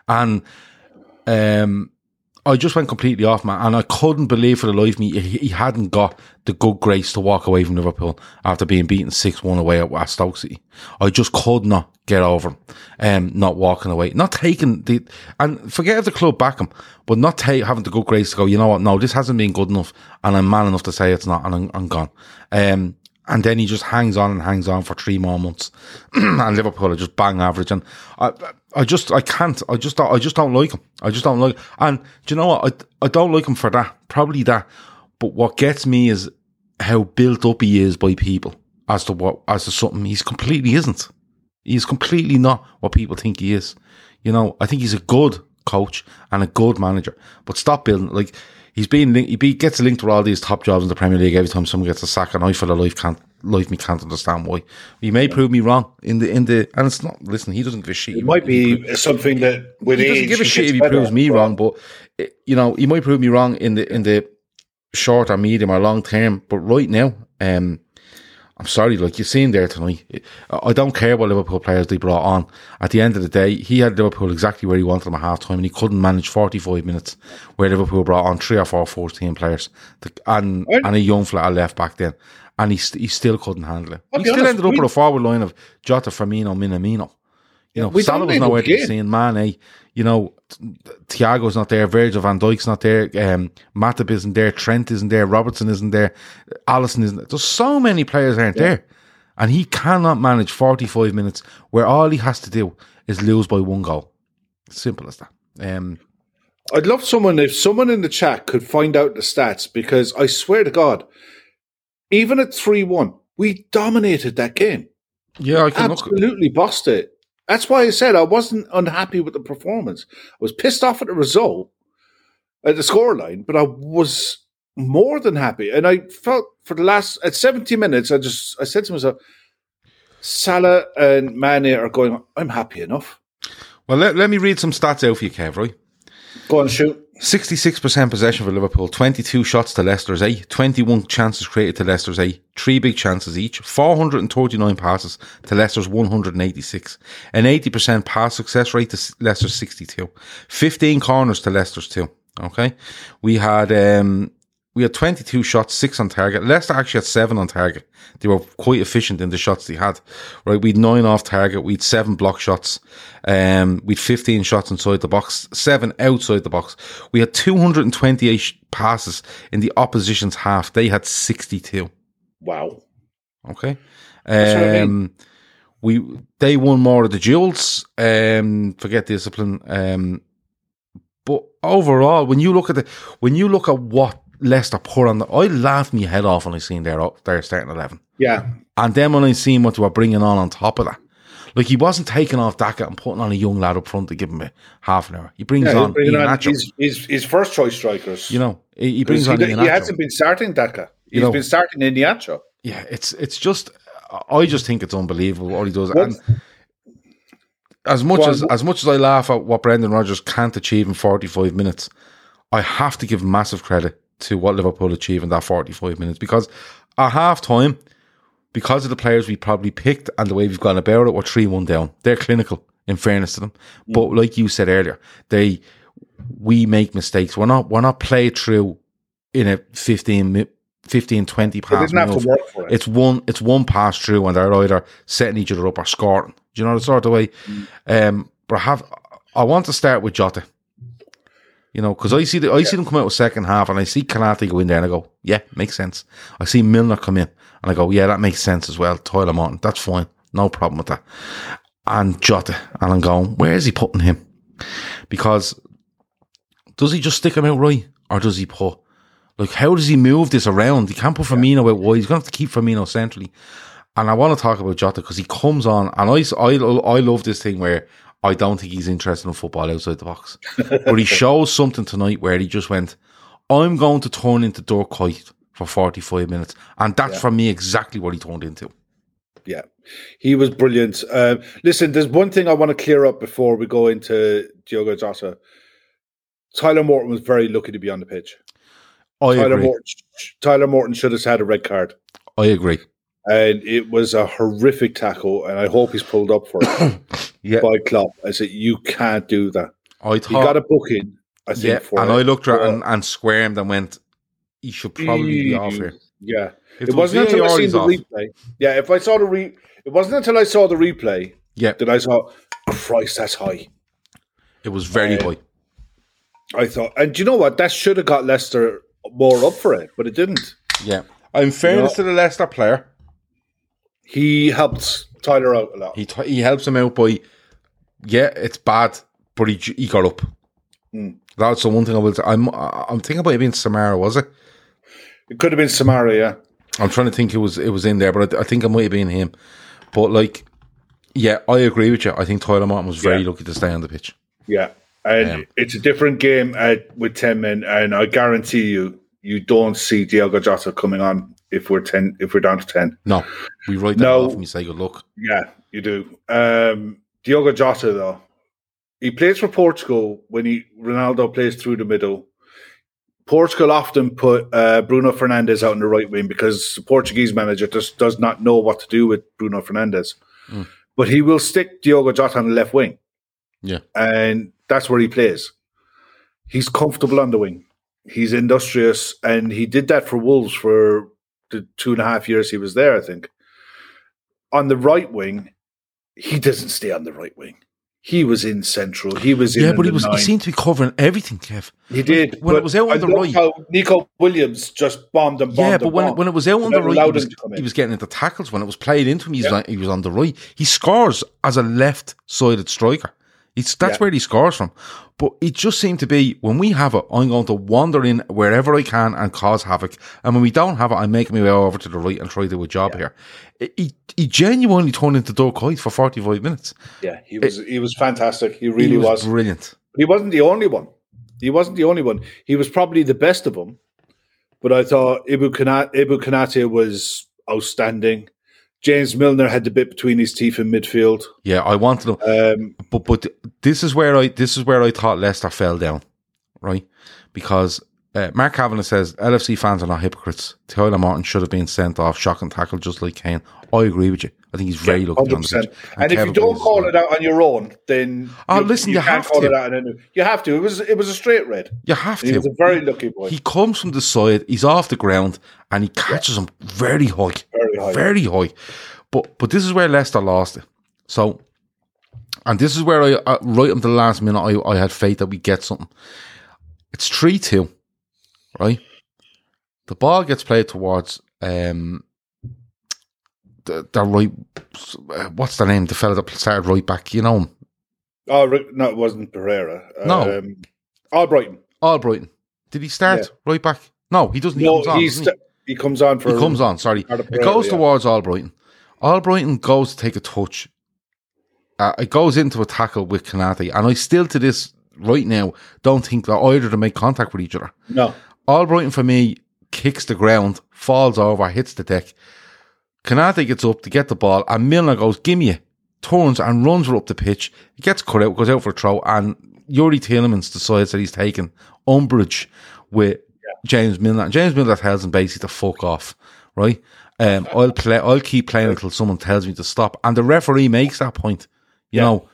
and um, I just went completely off, man, and I couldn't believe for the life of me he, he hadn't got the good grace to walk away from Liverpool after being beaten six one away at, at Stoke City. I just could not get over him, um, not walking away, not taking the and forget if the club back him, but not having the good grace to go. You know what? No, this hasn't been good enough, and I'm man enough to say it's not, and I'm, I'm gone. Um, and then he just hangs on and hangs on for three more months, and Liverpool are just bang average. And I, I just, I can't. I just, I just don't like him. I just don't like. And do you know what? I, I don't like him for that. Probably that. But what gets me is how built up he is by people as to what, as to something he's completely isn't. He's completely not what people think he is. You know, I think he's a good coach and a good manager. But stop building like he's being linked, he be, gets linked to all these top jobs in the Premier League every time someone gets a sack, and I for the life can't life me can't understand why. He may prove me wrong in the in the and it's not. Listen, he doesn't give a shit. It might be something that with he age doesn't give a shit if he better, proves me but- wrong, but you know he might prove me wrong in the in the short or medium or long term. But right now, um, I'm sorry, like you've seen there tonight. I don't care what Liverpool players they brought on. At the end of the day, he had Liverpool exactly where he wanted them at half time, and he couldn't manage 45 minutes where Liverpool brought on three or four 14 players The- and Right. and a young flat left back then, and he st- he still couldn't handle it. I'll he still honest, ended up with a forward line of Jota, Firmino, Minamino. You know, we Salah was nowhere to be seen. Mane, you know, Thiago's not there. Virgil van Dijk's not there. Um, Matip isn't there. Trent isn't there. Robertson isn't there. Alisson isn't there. There's so many players aren't there. And he cannot manage 45 minutes where all he has to do is lose by one goal. Simple as that. Um, I'd love someone if someone in the chat could find out the stats because I swear to God, even at three one, we dominated that game. yeah, I can look. Absolutely bossed it. That's why I said I wasn't unhappy with the performance. I was pissed off at the result, at the scoreline, but I was more than happy. And I felt for the last at 70 minutes, I just I said to myself, Salah and Mane are going, I'm happy enough. Well, let, let me read some stats out for you, Kev, right? Go on, shoot. 66% possession for Liverpool, 22 shots to Leicester's 8, 21 chances created to Leicester's 8, 3 big chances each, 439 passes to Leicester's 186, an 80% pass success rate to Leicester's 62, 15 corners to Leicester's 2. Okay. We had, um, we had 22 shots, 6 on target. Leicester actually had 7 on target. They were quite efficient in the shots they had. Right, we had 9 off target, we had 7 block shots, um, we had 15 shots inside the box, 7 outside the box. We had 228 passes in the opposition's half. They had 62. Wow. Okay. Um, we they won more of the duels. Um, forget discipline. Um, but overall, when you look at the when you look at what Leicester put on the, I laughed my head off when I seen their their starting eleven, Yeah. and then when I seen what they were bringing on on top of that. Like he wasn't taking off Daka and putting on a young lad up front to give him a half an hour. He brings yeah on Ian on his, his, his first choice strikers. You know, he, he brings on he, Ian he hasn't been starting Daka. He's know- been starting Iheanacho. yeah, it's it's just I just think it's unbelievable what he does. What- And as much on. as as much as I laugh at what Brendan Rodgers can't achieve in forty five minutes, I have to give massive credit to what Liverpool achieved in that forty five minutes because at half time, because of the players we probably picked and the way we've gone about it, we're three one down. They're clinical, in fairness to them. But like you said earlier, they we make mistakes. We're not we're not played through in a 15, mi- 15 20 pass didn't have to work for it. It's one it's one pass through and they're either setting each other up or scoring. Do you know the sort of way? Um, but I have I want to start with Jota. You know, because I see the I see them come out with second half and I see Konaté go in there and I go, yeah, makes sense. I see Milner come in and I go, yeah, that makes sense as well. Tyler Morton, that's fine, no problem with that. And Jota, and I'm going, where is he putting him? Because does he just stick him out right or does he put like how does he move this around? He can't put Firmino out wide. He's going to have to keep Firmino centrally. And I want to talk about Jota because he comes on, and I, I, I love this thing where I don't think he's interested in football outside the box. but he shows something tonight where he just went, I'm going to turn into Dirk Kuyt for 45 minutes. And that's for me exactly what he turned into. Yeah, he was brilliant. Um, listen, there's one thing I want to clear up before we go into Diogo Jota. Tyler Morton was very lucky to be on the pitch. I Tyler agree. Morton, Tyler Morton should have had a red card, I agree. and it was a horrific tackle. And I hope he's pulled up for it Yeah. by Klopp. I said, "You can't do that." I He thought, got a booking, I think, yeah, for and it. I looked at it and, and squirmed and went, he should probably be off here. Yeah. If it was wasn't until I VAR, seen the off. replay. Yeah, if I saw the re, it wasn't until I saw the replay Yeah, that I saw, Christ, that's high. it was very Uh, high. I thought, and you know what? That should have got Leicester more up for it, but it didn't. Yeah. In fairness to the Leicester player, He helped Tyler out a lot. he t- he helps him out by, yeah, it's bad, but he he got up. Hmm. That's the one thing I will. Say. I'm I'm thinking about it being Soumaré, was it? It could have been Soumaré, yeah. I'm trying to think it was it was in there, but I, I think it might have been him. But like, yeah, I agree with you. I think Tyler Morton was very Yeah. lucky to stay on the pitch. Yeah. And Um, it's a different game with 10 men, and I guarantee you, you don't see Diogo Jota coming on if we're 10, if we're down to 10. No, we write that No. off and we say good luck. Yeah, you do. Um, Diogo Jota, though, he plays for Portugal when he Ronaldo plays through the middle. Portugal often put uh, Bruno Fernandes out in the right wing because the Portuguese manager just does not know what to do with Bruno Fernandes. Mm. But he will stick Diogo Jota on the left wing, Yeah, and that's where he plays. He's comfortable on the wing. He's industrious, and he did that for Wolves for the two and a half years he was there, I think. On the right wing, he doesn't stay on the right wing. He was in central. He was in yeah, but he was he seemed to be covering everything, Kev. He did. When it was out on I the right- how Neco Williams just bombed and bombed. Yeah, but when bombed. when it was out on the right, he was, him to come in. he was getting into tackles. When it was played into him, he was, Yeah. like, he was on the right. He scores as a left-sided striker. That's Yeah. where he scores from. But it just seemed to be when we have it, I'm going to wander in wherever I can and cause havoc. And when we don't have it, I make my way over to the right and try to do a job here. He, he genuinely turned into Dirk Kuyt for 45 minutes. yeah, he was he was fantastic. He really he was. brilliant. He wasn't the only one. He wasn't the only one. He was probably the best of them. But I thought Ibou Konaté, Ibou Konaté was outstanding. James Milner had the bit between his teeth in midfield. Yeah, I wanted him. Um, but but this is where I this is where I thought Leicester fell down, right? Because uh, Mark Kavanagh says LFC fans are not hypocrites. Tyler Morton should have been sent off, shock and tackle, just like Kane. I agree with you. I think he's very lucky on the pitch. And if you don't call it out on your own, then Oh, listen, you can't have call to. it out. On a, you have to. It was it was a straight red. you have He to. was a very lucky boy. He comes from the side. He's off the ground and he catches him very high, Very high. very high. But but this is where Leicester lost it. So, and this is where I uh, right up to the last minute I, I had faith that we get something. It's three two, right? The ball gets played towards um the, the right. What's the name? The fella that started right back. You know him. oh no, it wasn't Pereira. No. um, Albrighton. Albrighton. Did he start Yeah. right back? No, he doesn't. No, He comes on. he? st- he comes on for He comes on, sorry. Ricardo It Pereira, goes yeah. towards Albrighton. Albrighton goes to take a touch. Uh, it goes into a tackle with Konaté. And I still, to this right now, don't think that either to make contact with each other. No, Albrighton, for me, kicks the ground, falls over, hits the deck. Konaté gets up to get the ball, and Milner goes, Gimme it. Turns and runs up the pitch. He gets cut out, goes out for a throw, and Youri Tielemans decides that he's taking umbrage with James Milner. And James Milner tells him basically to fuck off, right? Um, I'll play. I'll keep playing until someone tells me to stop. And the referee makes that point. You know,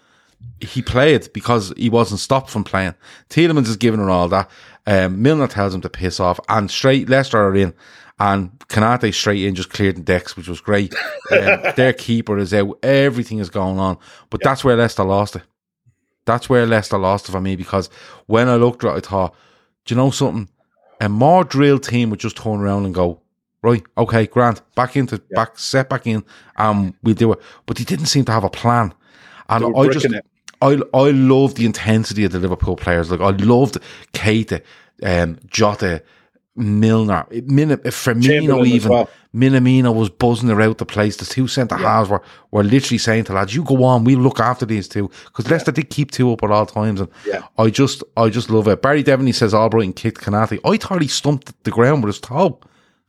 he played because he wasn't stopped from playing. Tielemans is giving her all that. Um, Milner tells him to piss off, and straight Leicester are in, and Konaté straight in just cleared the decks, which was great. Um, their keeper is out. Everything is going on, but that's where Leicester lost it. That's where Leicester lost it for me because when I looked at it, I thought, do you know something? A more drilled team would just turn around and go, right, okay, Grant, back into back, set back in, and we'll do it. But he didn't seem to have a plan, and I just, it. I I love the intensity of the Liverpool players. Like I loved Keita, um, Jota, Milner, Min- Firmino, even well. Minamino was buzzing around the place. The two centre halves were were literally saying to lads, "You go on, we'll look after these two because Leicester did keep two up at all times." And Yeah. I just I just love it. Barry Devaney says Albrighton kicked Konaté. I thought he stumped the ground with his toe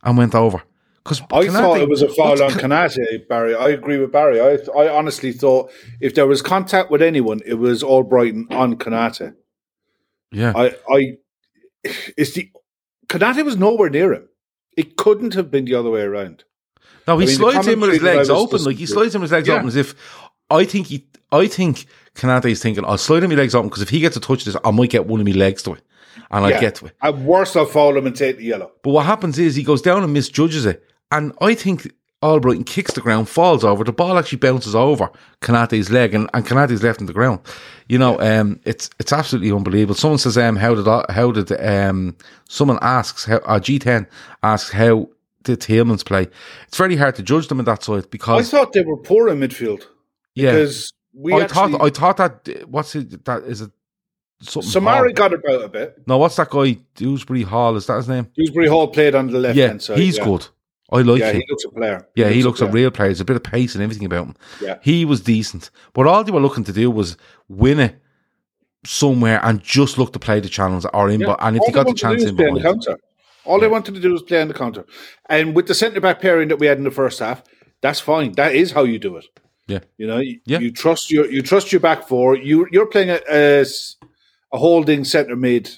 and went over. Because I thought it was a foul on Konaté, Barry. I agree with Barry. I I honestly thought if there was contact with anyone, it was Albrighton on Konaté. Yeah, I I it's the Konaté was nowhere near him. It couldn't have been the other way around. No, he I mean, slides in with his I legs open. Like he slides in with his legs Yeah. open as if I think he I think Konaté's thinking, I'll slide him my legs open because if he gets a touch of this, I might get one of my legs to it. And I Yeah. get to it. At worst, I'll foul him and take the yellow. But what happens is he goes down and misjudges it. And I think Albrighton kicks the ground, falls over. The ball actually bounces over Konaté's leg, and, and Konaté's left on the ground. You know, um, it's it's absolutely unbelievable. Someone says, um, how did how did um, someone asks how uh, G10 asks how did Tielemans play? It's very hard to judge them in that side because I thought they were poor in midfield yeah, because we I actually, thought I thought that what's it that is it something Soumaré got about a bit. No, what's that guy? Dewsbury Hall is that his name? Dewsbury Hall played on the left Yeah, hand side. he's yeah. good. I like him. Yeah, him. he looks a player. Yeah, he looks a player. real player. There's a bit of pace and everything about him. Yeah. He was decent. But all they were looking to do was win it somewhere and just look to play the channels or in. Yeah. And if All they got the chance in on the behind, counter. All they wanted to do was play on the counter. And with the centre back pairing that we had in the first half, that's fine. That is how you do it. yeah, You know, you, Yeah. you trust your you trust your back four. You you're playing a, a, a holding centre mid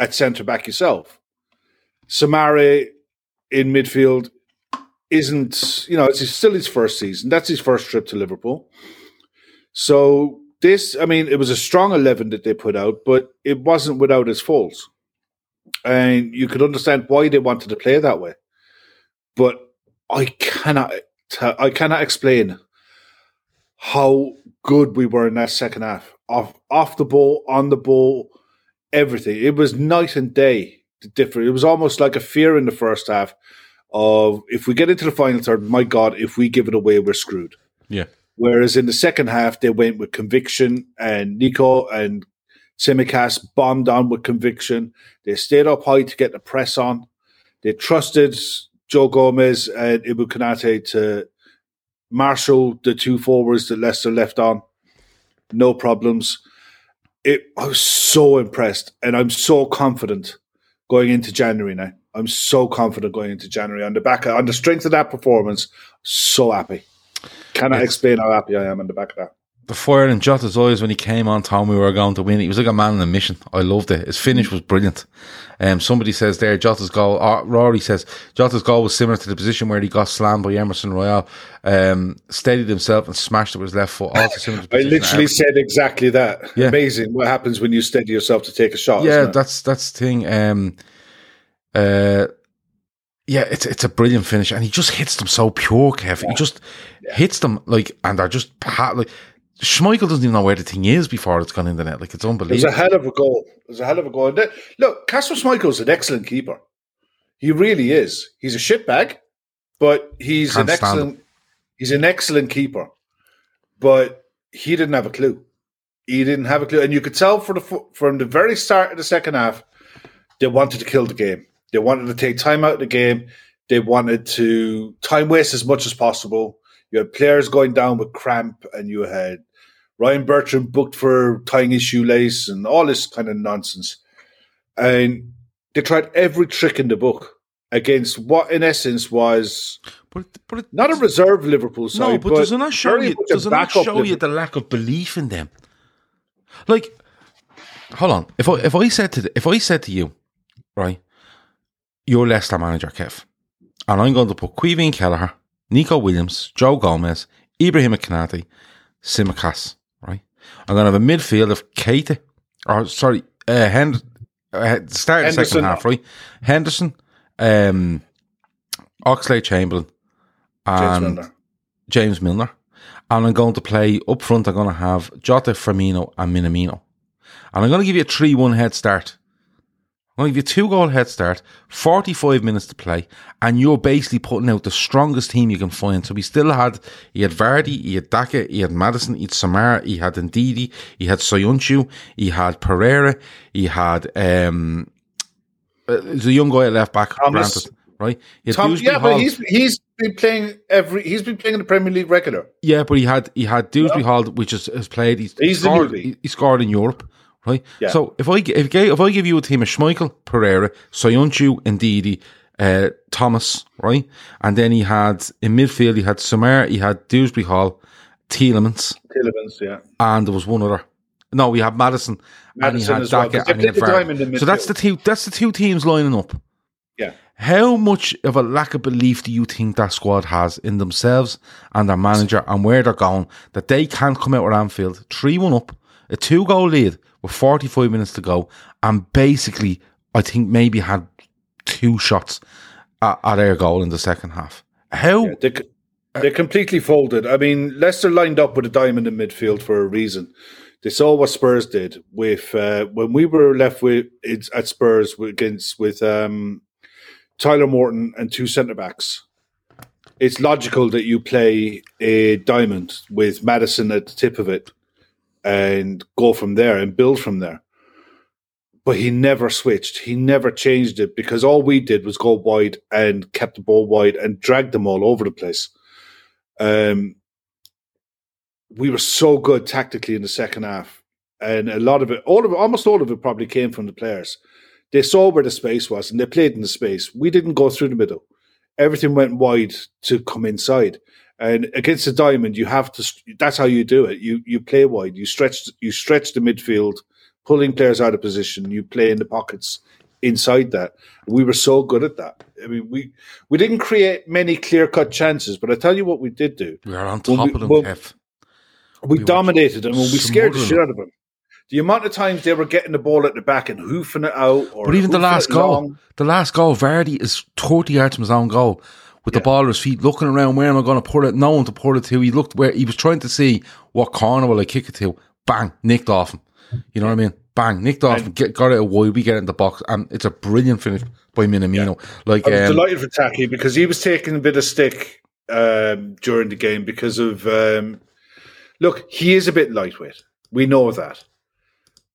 at centre back yourself. Soumaré in midfield isn't you know it's still his first season. That's his first trip to Liverpool. So this, I mean, it was a strong eleven that they put out, but it wasn't without its faults, and you could understand why they wanted to play that way. But I cannot, I cannot explain how good we were in that second half. Off, off the ball, on the ball, everything. It was night and day. Different. It was almost like a fear in the first half of if we get into the final third, my God, if we give it away, we're screwed. yeah, Whereas in the second half, they went with conviction, and Neco and Tsimikas bombed on with conviction. They stayed up high to get the press on. They trusted Joe Gomez and Ibou Konaté to marshal the two forwards that Leicester left on. No problems. It, I was so impressed, and I'm so confident going into January now. I'm so confident going into January on the back on the strength of that performance. So happy. Cannot Yes. explain how happy I am on the back of that. the fire in Jota's eyes when he came on, told me we were going to win. He was like a man on a mission. I loved it. His finish was brilliant. Um, somebody says there, Jota's goal. Uh, Rory says Jota's goal was similar to the position where he got slammed by Emerson Royal. Um, steadied himself and smashed it with his left foot. Also similar to I literally said exactly that. Yeah. Amazing what happens when you steady yourself to take a shot. yeah, that's that's the thing. Um, uh, yeah, it's it's a brilliant finish, and he just hits them so pure, Kev. He just hits them like, and they're just pat like. Schmeichel doesn't even know where the thing is before it's gone in the net. Like it's it was unbelievable. a hell of a goal. It was a hell of a goal. Then- look, Kasper Schmeichel's an excellent keeper. He really is. He's a shitbag, but he's Can't an excellent. He's an excellent keeper, but he didn't have a clue. He didn't have a clue, and you could tell for the from the very start of the second half, they wanted to kill the game. They wanted to take time out of the game. They wanted to time waste as much as possible. You had players going down with cramp, and you had Ryan Bertrand booked for tying his shoelace and all this kind of nonsense. And they tried every trick in the book against what, in essence, was But but it, not a reserve Liverpool side. no, but, does it not show you? Doesn't backup show you the lack of belief in them? Like, hold on. If I if I said to the, if I said to you, right, you're Leicester manager, Kev, and I'm going to put Caoimhín Kelleher, Neco Williams, Joe Gomez, Ibrahim Konaté, Tsimikas, right? I'm going to have a midfield of Keita, or sorry, uh, Hend, uh, start the second Henderson. half, right? Henderson, um, Oxlade Chamberlain, James and Milner. James Milner. And I'm going to play up front. I'm going to have Jota, Firmino, and Minamino. And I'm going to give you a 3 1 head start. To give you a two goal head start, 45 minutes to play, and you're basically putting out the strongest team you can find. So we still had, he had Vardy, he had Daka, he had Maddison, he had Soumaré, he had Ndidi, he had Soyuncu, he had Pereira, he had, um, uh, there's young guy at left back, Thomas. granted, right? Tom, yeah, but Hall. he's he's been playing every. He's been playing in the Premier League regular. Yeah, but he had he had Dewsbury Hall, which is, has played. He's, He's scored. He, he scored in Europe, right? Yeah. So if I if, I- if I give you a team of Schmeichel, Pereira, Soyuncu, Ndidi, uh, Thomas, right, and then he had in midfield he had Samar, he had Dewsbury Hall, Tielemans, Tielemans, yeah. and there was one other. No, we had Maddison, and he Maddison had well, Daka, they and he had played the Vardy. time in the So that's the two. That's the two teams lining up. Yeah. How much of a lack of belief do you think that squad has in themselves and their manager and where they're going that they can't come out with Anfield 3 1 up, a two goal lead with 45 minutes to go, and basically, I think maybe had two shots at, at their goal in the second half? How? Yeah, they, they completely folded. I mean, Leicester lined up with a diamond in midfield for a reason. They saw what Spurs did with uh, when we were left with it's at Spurs against with um, Tyler Morton and two centre backs. It's logical that you play a diamond with Maddison at the tip of it and go from there and build from there. But he never switched. He never changed it because all we did was go wide and kept the ball wide and dragged them all over the place. Um, we were so good tactically in the second half, and a lot of it, all of it, almost all of it, probably came from the players. They saw where the space was, and they played in the space. We didn't go through the middle; everything went wide to come inside. And against the diamond, you have to. That's how you do it. You you play wide. You stretch. You stretch the midfield, pulling players out of position. You play in the pockets inside that. We were so good at that. I mean, we we didn't create many clear cut chances, but I tell you what, we did do. We are on top we, of them, Kev. We, We dominated them and we scared the shit out of them. The amount of times they were getting the ball at the back and hoofing it out, or But even the last goal, long. the last goal, Vardy is 30 yards from his own goal with the Yeah. ball at his feet, looking around where am I going to put it? No one to put it to. He looked where he was trying to see what corner will I kick it to. Bang, nicked off him. You know what I mean? Bang, nicked off him, get, got it away. We get it in the box, and it's a brilliant finish by Minamino. Like, I was um, delighted for Taki because he was taking a bit of stick um, during the game because of um, look, he is a bit lightweight. We know that,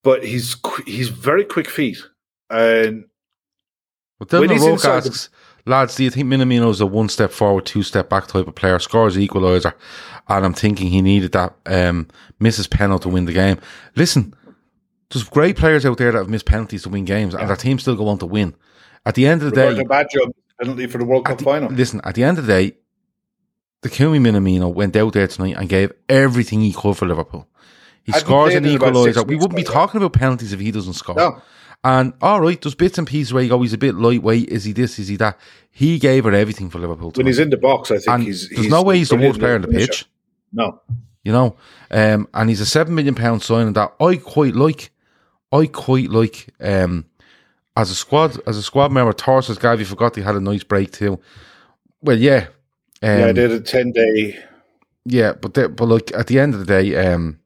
but he's qu- he's very quick feet, and Dylan When he's O'Rourke the- asks, lads, do you think Minamino's a one step forward, two step back type of player? Scores equaliser, and I'm thinking he needed that um, misses penalty to win the game. Listen, there's great players out there that have missed penalties to win games, and their team still go on to win. At the end of the day, Roberto Baggio penalty for the World Cup the- final. listen, at the end of the day, Takumi Minamino went out there tonight and gave everything he could for Liverpool. He he scores an equaliser. We wouldn't be talking about penalties if he doesn't score. No. And all right, there's bits and pieces where you go, he's a bit lightweight. Is he this? Is he that? He gave her everything for Liverpool. When tonight. he's in the box, I think and he's. there's he's no way he's the worst player on the pitch. No, You know, um, and he's a seven million pound signing that I quite like. I quite like. Um, as a squad, as a squad member, Torres Gavi forgot he had a nice break too. Well, yeah, um, yeah, I did a ten day. yeah, but the, but like at the end of the day, um,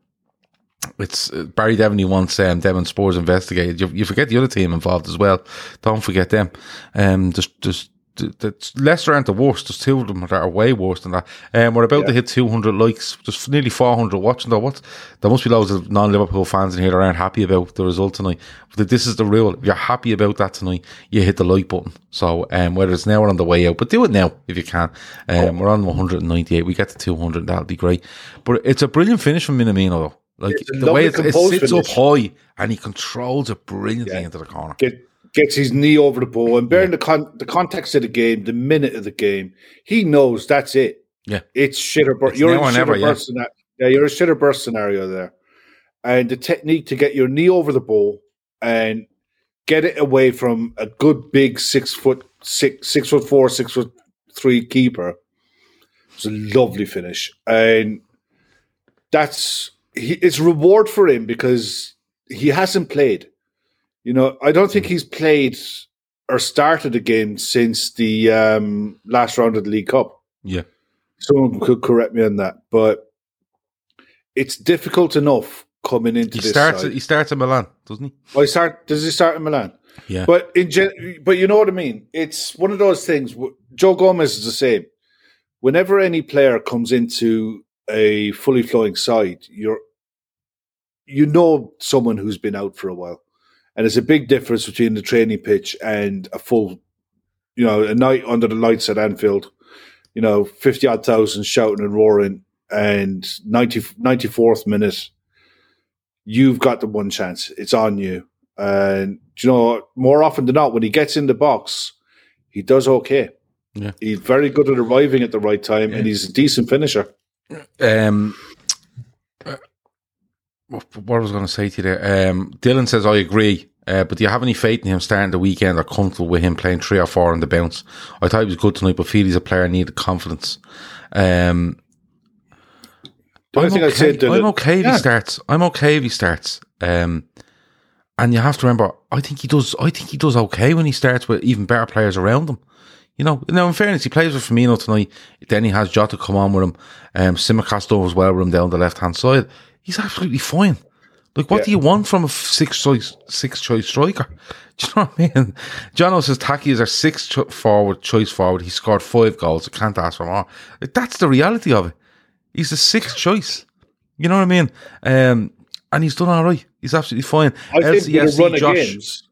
it's uh, Barry Devaney wants um, Devon Spores investigated. You, you forget the other team involved as well. Don't forget them. Um, just just. The, Leicester aren't the worst. There's two of them that are way worse than that. Um, we're about to hit 200 likes. There's nearly 400 watching though. What? There must be loads of non-Liverpool fans in here that aren't happy about the result tonight. But this is the rule. If you're happy about that tonight, you hit the like button. So um, whether it's now or on the way out, but do it now if you can. Um, We're on 198. We get to 200. That'll be great. But it's a brilliant finish from Minamino though. Like the way it, it sits up high and he controls it brilliantly Yeah. into the corner. Get, gets his knee over the ball and bearing the con- the context of the game, the minute of the game, he knows that's it. Yeah. It's shit or burst. You're in shit or yeah. burst scenario. Yeah, you're a shit or burst scenario there. And the technique to get your knee over the ball and get it away from a good big six foot six six foot four, six foot three keeper. It's a lovely finish. And that's he, it's reward for him because he hasn't played. You know, I don't think he's played or started a game since the um, last round of the League Cup. Yeah. Someone could correct me on that, but it's difficult enough coming into He this. starts. side. He starts at Milan, doesn't he? Oh, he start. Does he start in Milan? Yeah. But in gen- but you know what I mean. It's one of those things. Joe Gomez is the same. Whenever any player comes into a fully flowing side, you're you know someone who's been out for a while, and there's a big difference between the training pitch and a full, you know, a night under the lights at Anfield. You know, fifty odd thousand shouting and roaring, and 90, 94th minute, you've got the one chance. It's on you. And you know, more often than not, when he gets in the box, he does okay. Yeah. He's very good at arriving at the right time, and he's a decent finisher. Um, what I was going to say to you there? Um, Dylan says I agree. Uh, but do you have any faith in him starting the weekend or comfortable with him playing three or four on the bounce? I thought he was good tonight, but feel he's a player needed confidence. Um, I'm thing I okay, said I'm okay if Yeah. he starts. I'm okay if he starts. Um, and you have to remember, I think he does. I think he does okay when he starts with even better players around him. You know, now in fairness, he plays with Firmino tonight. Then he has Jota come on with him. Um, Tsimikas does well with him down the left hand side. He's absolutely fine. Like, what Yeah. do you want from a six choice six choice striker? Do you know what I mean? Jono says Taki is our sixth cho- forward choice forward. He scored five goals. I can't ask for more. Like, that's the reality of it. He's the sixth choice. You know what I mean? Um, and he's done all right. He's absolutely fine. I think with a LCFC run Josh- games, with a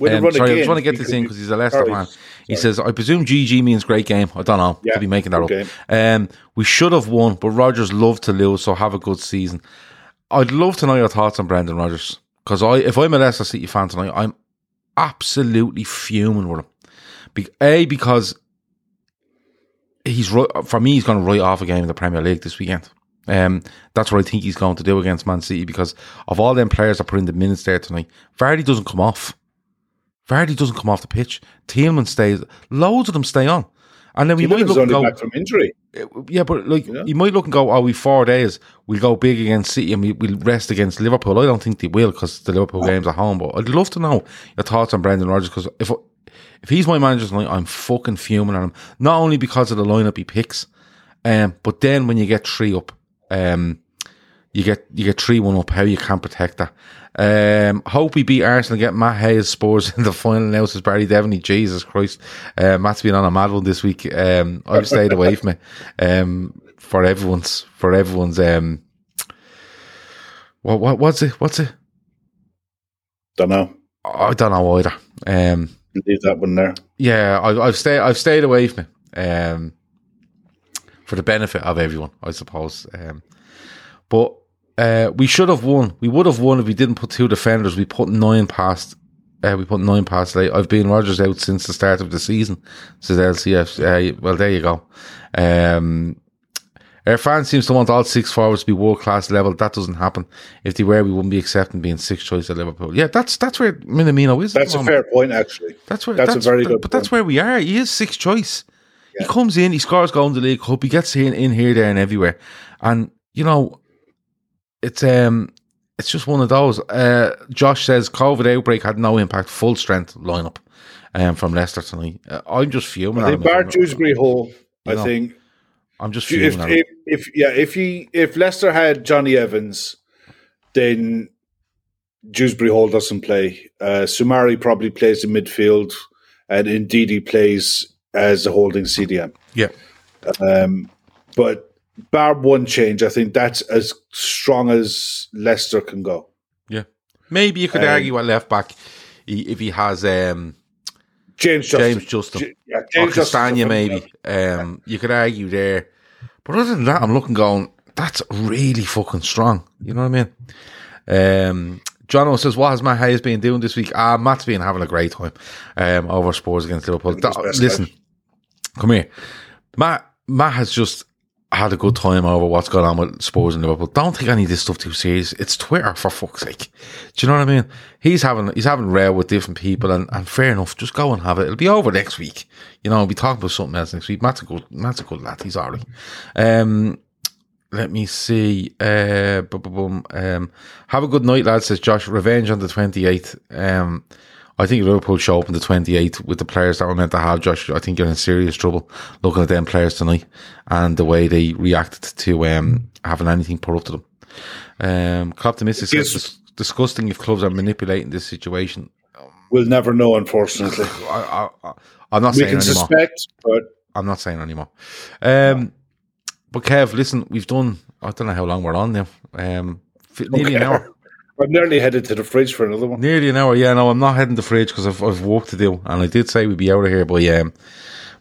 um, run sorry, I just want to get this in because he's a Leicester Sorry. fan. He says, I presume GG means great game. I don't know. Yeah, Could be making that up. Um, we should have won, but Rodgers loved to lose, so have a good season. I'd love to know your thoughts on Brendan Rodgers because I, if I'm a Leicester City fan tonight, I'm absolutely fuming with him. Be- a because he's for me, he's going to write off a game in the Premier League this weekend. Um, that's what I think he's going to do against Man City because of all them players that put in the minutes there tonight. Vardy doesn't come off. Vardy doesn't come off the pitch. Tielemans stays. Loads of them stay on. And then we might look and only go, back from injury. yeah, but like Yeah. you might look and go, oh, we four days. We'll go big against City and we, we'll rest against Liverpool. I don't think they will because the Liverpool game's at home. But I'd love to know your thoughts on Brendan Rodgers because if if he's my manager tonight, I'm fucking fuming at him. Not only because of the lineup he picks, um, but then when you get three up, um, you get you get three one up. How you can't protect that? Um, hope we beat Arsenal and get Matt Hayes Spurs in the final. Now says Barry Devaney. Jesus Christ, uh, Matt's been on a mad one this week. Um, I've stayed away from it. Um, for everyone's for everyone's um, what what what's it? What's it? Don't know. I don't know either. Um, Leave that one there. yeah, I, I've stayed I've stayed away from it. Um, for the benefit of everyone, I suppose. Um, but uh, we should have won. We would have won if we didn't put two defenders. We put nine past. Uh, we put nine past late. I've been Rodgers out since the start of the season. Says LCF. Uh, well, there you go. Um, our fans seems to want all six forwards to be world class level. That doesn't happen. If they were, we wouldn't be accepting being sixth choice at Liverpool. Yeah, that's that's where Minamino is. That's a moment. fair point, actually. That's where That's that's, a very good But that's where we are. He is sixth choice. He comes in, he scores goals in the League Cup, he gets in, in here, there, and everywhere. And you know, it's um, it's just one of those. Uh, Josh says COVID outbreak had no impact. Full strength lineup, um, from Leicester tonight. Uh, I'm just fuming. I at think. Bar Dewsbury Hall. I know, think I'm just fuming. if, if if yeah if he if Leicester had Jonny Evans, then Dewsbury Hall doesn't play. Uh, Soumaré probably plays in midfield, and indeed he plays as a holding CDM. yeah, Um, but bar one change, I think that's as strong as Leicester can go. yeah. Maybe you could Um, argue at left back if he has um, James Justin. James Justin. J- yeah, or James Castagna, maybe. Um, you could argue there. But other than that, I'm looking going, that's really fucking strong. You know what I mean? Um, Jono says, What has Matt Hayes been doing this week? Ah, Matt's been having a great time um, over Spurs against Liverpool. Living his That- best listen, come here. Matt, Matt has just had a good time over what's going on with Spurs and Liverpool. Don't take any of this stuff too serious. It's Twitter for fuck's sake. Do you know what I mean? He's having he's having rail with different people, and, and fair enough. Just go and have it. It'll be over next week. You know, we'll be talking about something else next week. Matt's a good Matt's a good lad. He's alright. Um, let me see. Uh, boom, boom, boom. Um, have a good night, lads. Says Josh. Revenge on the twenty eighth. Um, I think Liverpool show up on the 28th with the players that we're meant to have, Josh. I think you're in serious trouble looking at them players tonight and the way they reacted to um, having anything put up to them. Um, says Yes. "Dis- disgusting if clubs are manipulating this situation. We'll never know, unfortunately. I, I'm not we saying can anymore. suspect, but I'm not saying anymore. Um, but Kev, listen, we've done. I don't know how long we're on now. Um, nearly an hour. I'm nearly headed to the fridge for another one. Nearly an hour. Yeah, no, I'm not heading to the fridge because I've, I've work to do, and I did say we'd be out of here by um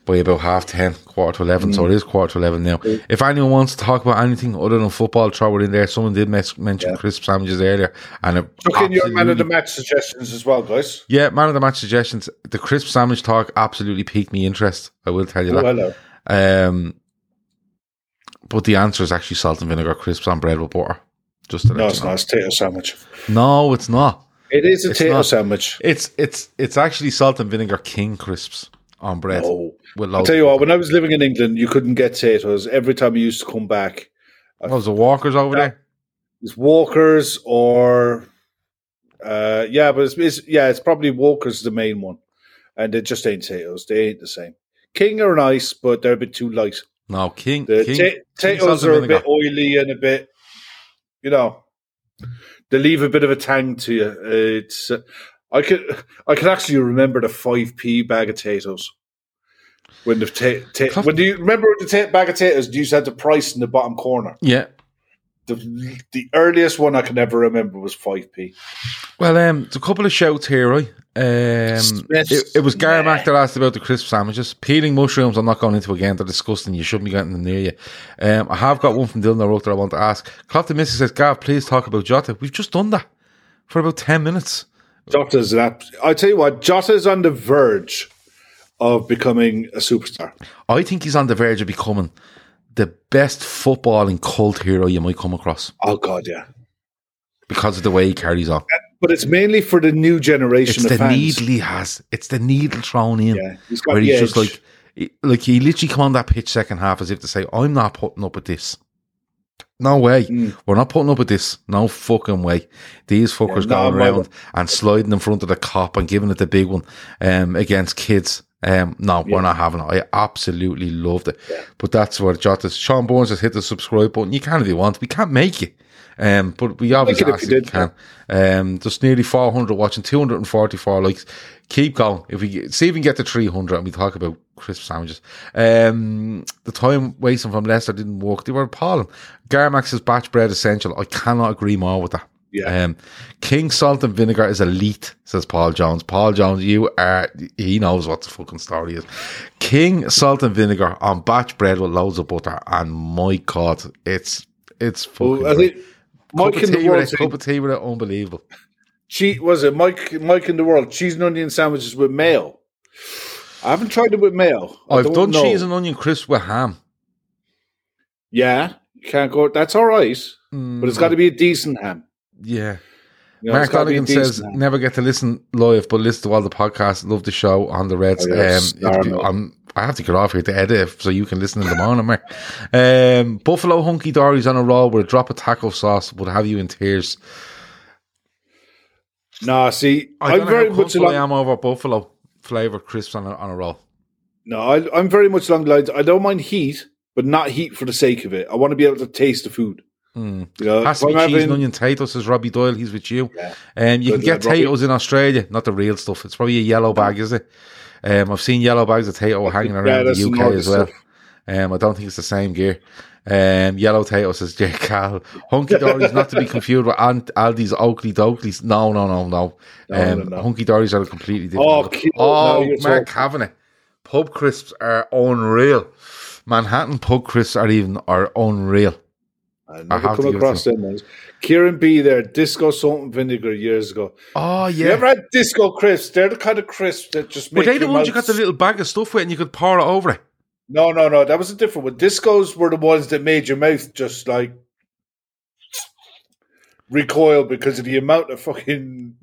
by about half ten, quarter to eleven. So it is quarter to eleven now. If anyone wants to talk about anything other than football, throw it in there. Someone did mes- mention Yeah. crisp sandwiches earlier, and it Chuck in your man of the match suggestions as well, guys. yeah, man of the match suggestions. The crisp sandwich talk absolutely piqued me interest. I will tell you Oh, that. hello. Um, but the answer is actually salt and vinegar crisps on bread with butter. Just No, it's know. not. It's tater sandwich. No, it's not. It is a It's potato not- sandwich. It's it's it's actually salt and vinegar king crisps on bread. Oh, I'll tell you what. When I was living in England, you couldn't get potatoes. Every time you used to come back, What was the Walkers over there? it's Walkers or uh, yeah, but it's, it's yeah, it's probably Walkers the main one, and they just ain't potatoes. They ain't the same. King are nice, but they're a bit too light. No, King. The King, ta- King potatoes are a bit oily and a bit, you know, they leave a bit of a tang to you. It's uh, I could I could actually remember the five p bag of potatoes. When the ta- ta- when do you remember the ta- bag of potatoes? You said the price in the bottom corner. Yeah. The the earliest one I can ever remember was five p. Well, um, there's a couple of shouts here, right? Um, it, it was Garmack that asked about the crisp sandwiches. Peeling mushrooms, I'm not going into again. They're disgusting. You shouldn't be getting them near you. Um, I have got one from Dylan O'Rourke that I want to ask. Clopton Missy says, Gav, please talk about Jota. We've just done that for about 10 minutes. Jota's an app. I tell you what, Jota's on the verge of becoming a superstar. I think he's on the verge of becoming the best footballing cult hero you might come across Oh God, yeah. Because of the way he carries on. But it's mainly for the new generation It's the fans. needle he has. It's the needle thrown in. Yeah, he's got where the he's just edge. like, he- like he literally come on that pitch second half as if to say, "I'm not putting up with this." No way. Mm. We're not putting up with this. No fucking way. These fuckers Yeah, no, going around and sliding in front of the Kop and giving it the big one um, against kids. Um, no, we're not having it. I absolutely loved it. But that's what Jota's. Sean Bournes has hit the subscribe button. You can if you want. We can't make it. Um, but we obviously it if ask if you did, can. Um, just nearly 400 watching, 244 likes. Keep going. If we see if we can get to 300 and we talk about crisp sandwiches. Um, the time wasting from Leicester didn't work. They were appalling. Garmax's batch bread essential. I cannot agree more with that. Yeah. Um, King salt and vinegar is elite, says Paul Jones. Paul Jones, you are, he knows what the fucking story is. King salt and vinegar on batch bread with loads of butter. And my God, it's, it's fucking Well, I think Mike in the world. cup of tea with it, unbelievable. Cheat was it Mike? Mike in the world cheese and onion sandwiches with mayo. I haven't tried it with mayo. I I've done know. cheese and onion crisp with ham. yeah, you can't go. That's all right, but it's hmm. got to be a decent ham. Yeah. You know, Mark it's gotta be a Donegan says, ham. never get to listen live, but listen to all the podcasts. Love the show on the Reds. Oh, yeah, um, I have to get off here to edit it so you can listen in the morning, Mark. Um, Buffalo Hunky Dory's on a roll with a drop of taco sauce would have you in tears. Nah, see, I I'm don't very much comfortable I am over Buffalo flavour crisps on a, on a roll. No, I, I'm very much along the lines. I don't mind heat, but not heat for the sake of it. I want to be able to taste the food. You know, Has to be cheese and onion Tayto, says Robbie Doyle. He's with you. Yeah. Um, you Good can get Robbie. in Australia, not the real stuff. It's probably a yellow bag, is it? Um, I've seen yellow bags of Tayto hanging Yeah, around the UK as well. stuff. Um, I don't think it's the same gear. Um, yellow Tayto says Jay Cal. Hunky Dory's not to be confused with Ant- Aldi's Oakley Doakleys. No, no, no, no. No, Um, no, no. Hunky Dory's are a completely different. Oh, cute. oh you're Mark. Kavanagh. Pub crisps are unreal. Manhattan pub crisps are even are unreal. I I never to come across them ones. Kieran B there, disco salt and vinegar years ago. Oh yeah. You ever had disco crisps? They're the kind of crisps that just make Were they the ones you got the little bag of stuff with and you could pour it over it? No, no, no. That was a different one. Discos were the ones that made your mouth just like recoil because of the amount of fucking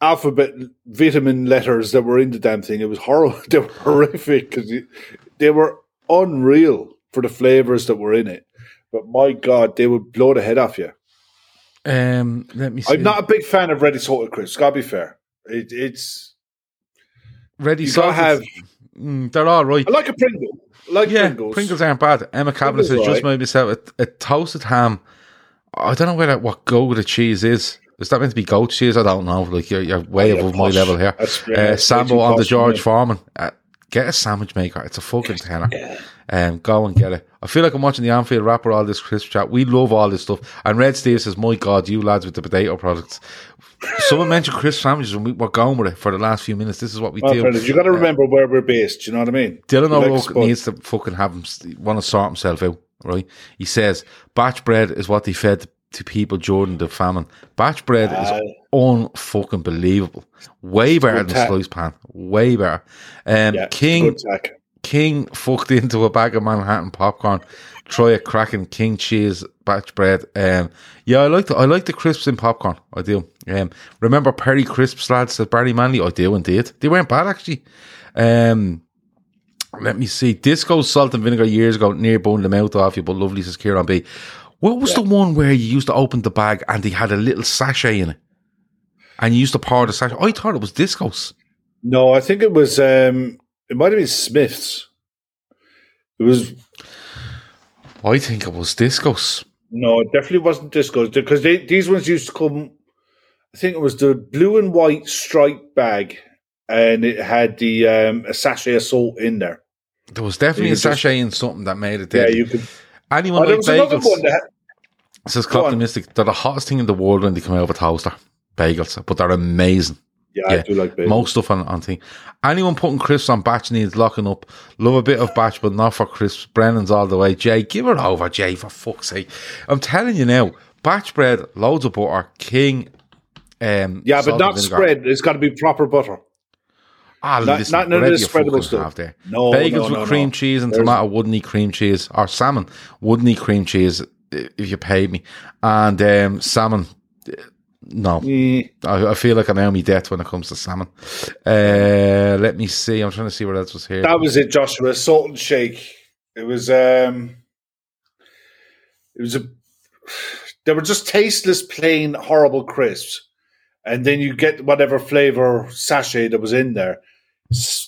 alphabet vitamin letters that were in the damn thing. It was horrible. They were horrific because they were unreal for the flavors that were in it. But my God, they would blow the head off you. Um, let me see. I'm not a big fan of ready salted crisps. Gotta be fair. It, it's ready. salted. have. Mm, they're all right. I like a Pringle. I like Yeah, Pringles. Pringles. aren't bad. Emma Cabinet Pringles says are just right. made myself a, a toasted ham. I don't know where that what go with the cheese is. Is that meant to be goat cheese? I don't know. Like you're, you're way Oh, yeah, above my level here. Uh, Sambo on the George. Foreman. Uh, get a sandwich maker. It's a fucking tenner. Um, go and get it. I feel like I'm watching the Anfield rapper all this crisp chat. We love all this stuff. And Red Steve says, "My God, you lads with the potato products." Someone mentioned crisp sandwiches, and we, we're going with it for the last few minutes. This is what we Well, do. Brendan, you got to remember where we're based. You know what I mean? Dylan We like O'Rourke sport. needs to fucking have him want to sort himself out, right? He says batch bread is what they fed to people during the famine. Batch bread is unfucking believable. Way better than slice pan. Way better. Um, Yeah, King. King fucked into a bag of Manhattan popcorn. try a cracking king cheese batch bread. Um, yeah, I like the I like the crisps in popcorn. I do. Um, remember Perri crisps, lads, at Barry Manley? I do indeed. They weren't bad actually. Um, let me see. Disco salt and vinegar years ago near bone the mouth off you, but lovely says Kieran B. What was the one where you used to open the bag and they had a little sachet in it? And you used to pour the sachet. I thought it was Disco's. No, I think it was. um It might have been Smith's. It was I think it was Disco's. no, it definitely wasn't Disco's because they, these ones used to come. I think it was the blue and white striped bag, and it had the um, a sachet of salt in there. There was definitely a just- sachet in something that made it Yeah, you could. Anyone Oh, like bagels? that. Says Go on. Mystic, they're the hottest thing in the world when they come out of a toaster. Bagels, but they're amazing. Yeah, I do like bagels. Most stuff on, on thing. Anyone putting crisps on batch needs locking up. Love a bit of batch, but not for crisps. Brennan's all the way. Jay, give it over, Jay, for fuck's sake. I'm telling you now, batch bread, loads of butter, king. Um, yeah, but not vinegar. spread. It's got to be proper butter. Ah, Not- listen, not none of this spreadable stuff. there. No, Bagels no, with no, cream no. cheese and There's- tomato wouldn't eat cream cheese, or salmon wouldn't eat cream cheese if you paid me, and um, salmon. uh, No, Mm, I, I feel like I'm out me death when it comes to salmon. Uh, let me see. I'm trying to see what else was here. that was it, Joshua. Salt and shake. It was. um It was a. They were just tasteless, plain, horrible crisps, and then you get whatever flavor sachet that was in there.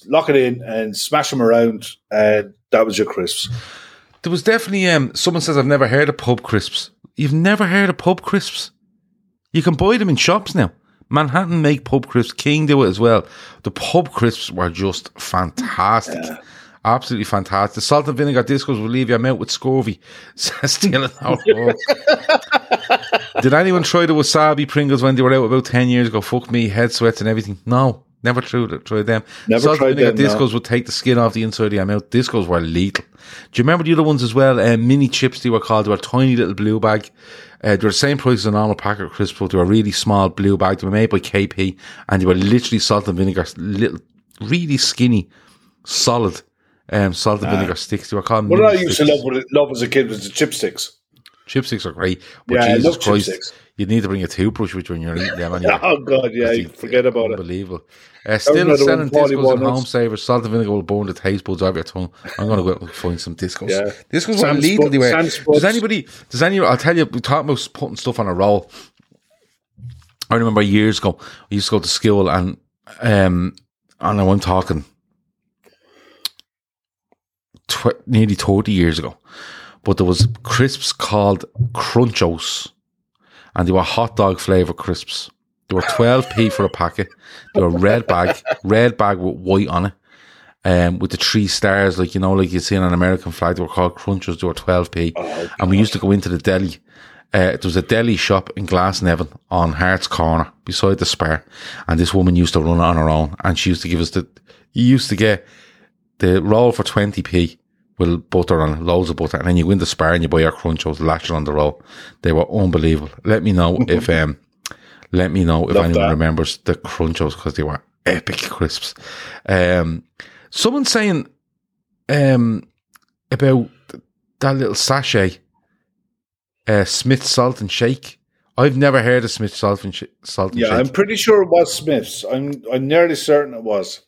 Lock it in and smash them around, and that was your crisps. There was definitely um. Someone says I've never heard of pub crisps. You've never heard of pub crisps? You can buy them in shops now. Manhattan make pub crisps. King do it as well. The pub crisps were just fantastic. Absolutely fantastic. The salt and vinegar discos will leave you out with scurvy. Still in our. Did anyone try the wasabi Pringles when they were out about 10 years ago? Fuck me, head sweats and everything. No, never tried, it- tried them. Never Salt tried vinegar them, no. discos would take the skin off the inside of your mouth. Discos were lethal. Do you remember the other ones as well? Um, mini chips, they were called. They were a tiny little blue bag. Uh, they were the same price as a normal packet of crisps, but they were a really small blue bag. They were made by KP and they were literally salt and vinegar, little, really skinny, solid um, salt and vinegar sticks. They were called What I used to love, love as a kid was the chipsticks. Chipsticks are great, but Yeah, I love Christ, chipsticks. You need to bring a toothbrush with you when you're eating them. anyway. Oh God, yeah, you forget about it. Unbelievable. Uh, still selling discos and home savers. Salt and vinegar will burn the taste buds off your tongue. I'm going to go find some discos. Yeah. Discos were lethal. Sp- They were. Does anybody, does any, I'll tell you, we talking about putting stuff on a roll. I remember years ago, we used to go to school and, um, and I'm talking tw- nearly 30 years ago, but there was crisps called Crunchos and they were hot dog flavour crisps. They were 12p for a packet. They were red bag, red bag with white on it. Um, with the three stars, like you know, like you see on an American flag, they were called Crunchers. They were 12p, and we used to go into the deli. Uh, there was a deli shop in Glasnevin on Hart's Corner beside the Spar, and this woman used to run it on her own, and she used to give us the. You used to get the roll for 20p with butter on loads of butter, and then you go in the Spar and you buy your Crunchos, lash it on the roll. They were unbelievable. Let me know if um, let me know if Love anyone that. remembers the Crunchos because they were epic crisps. Um, someone saying um, about that little sachet, uh, Smith Salt and Shake. I've never heard of Smith Salt and, sh- salt and Yeah, Shake. I'm pretty sure it was Smith's. I'm I'm nearly certain it was.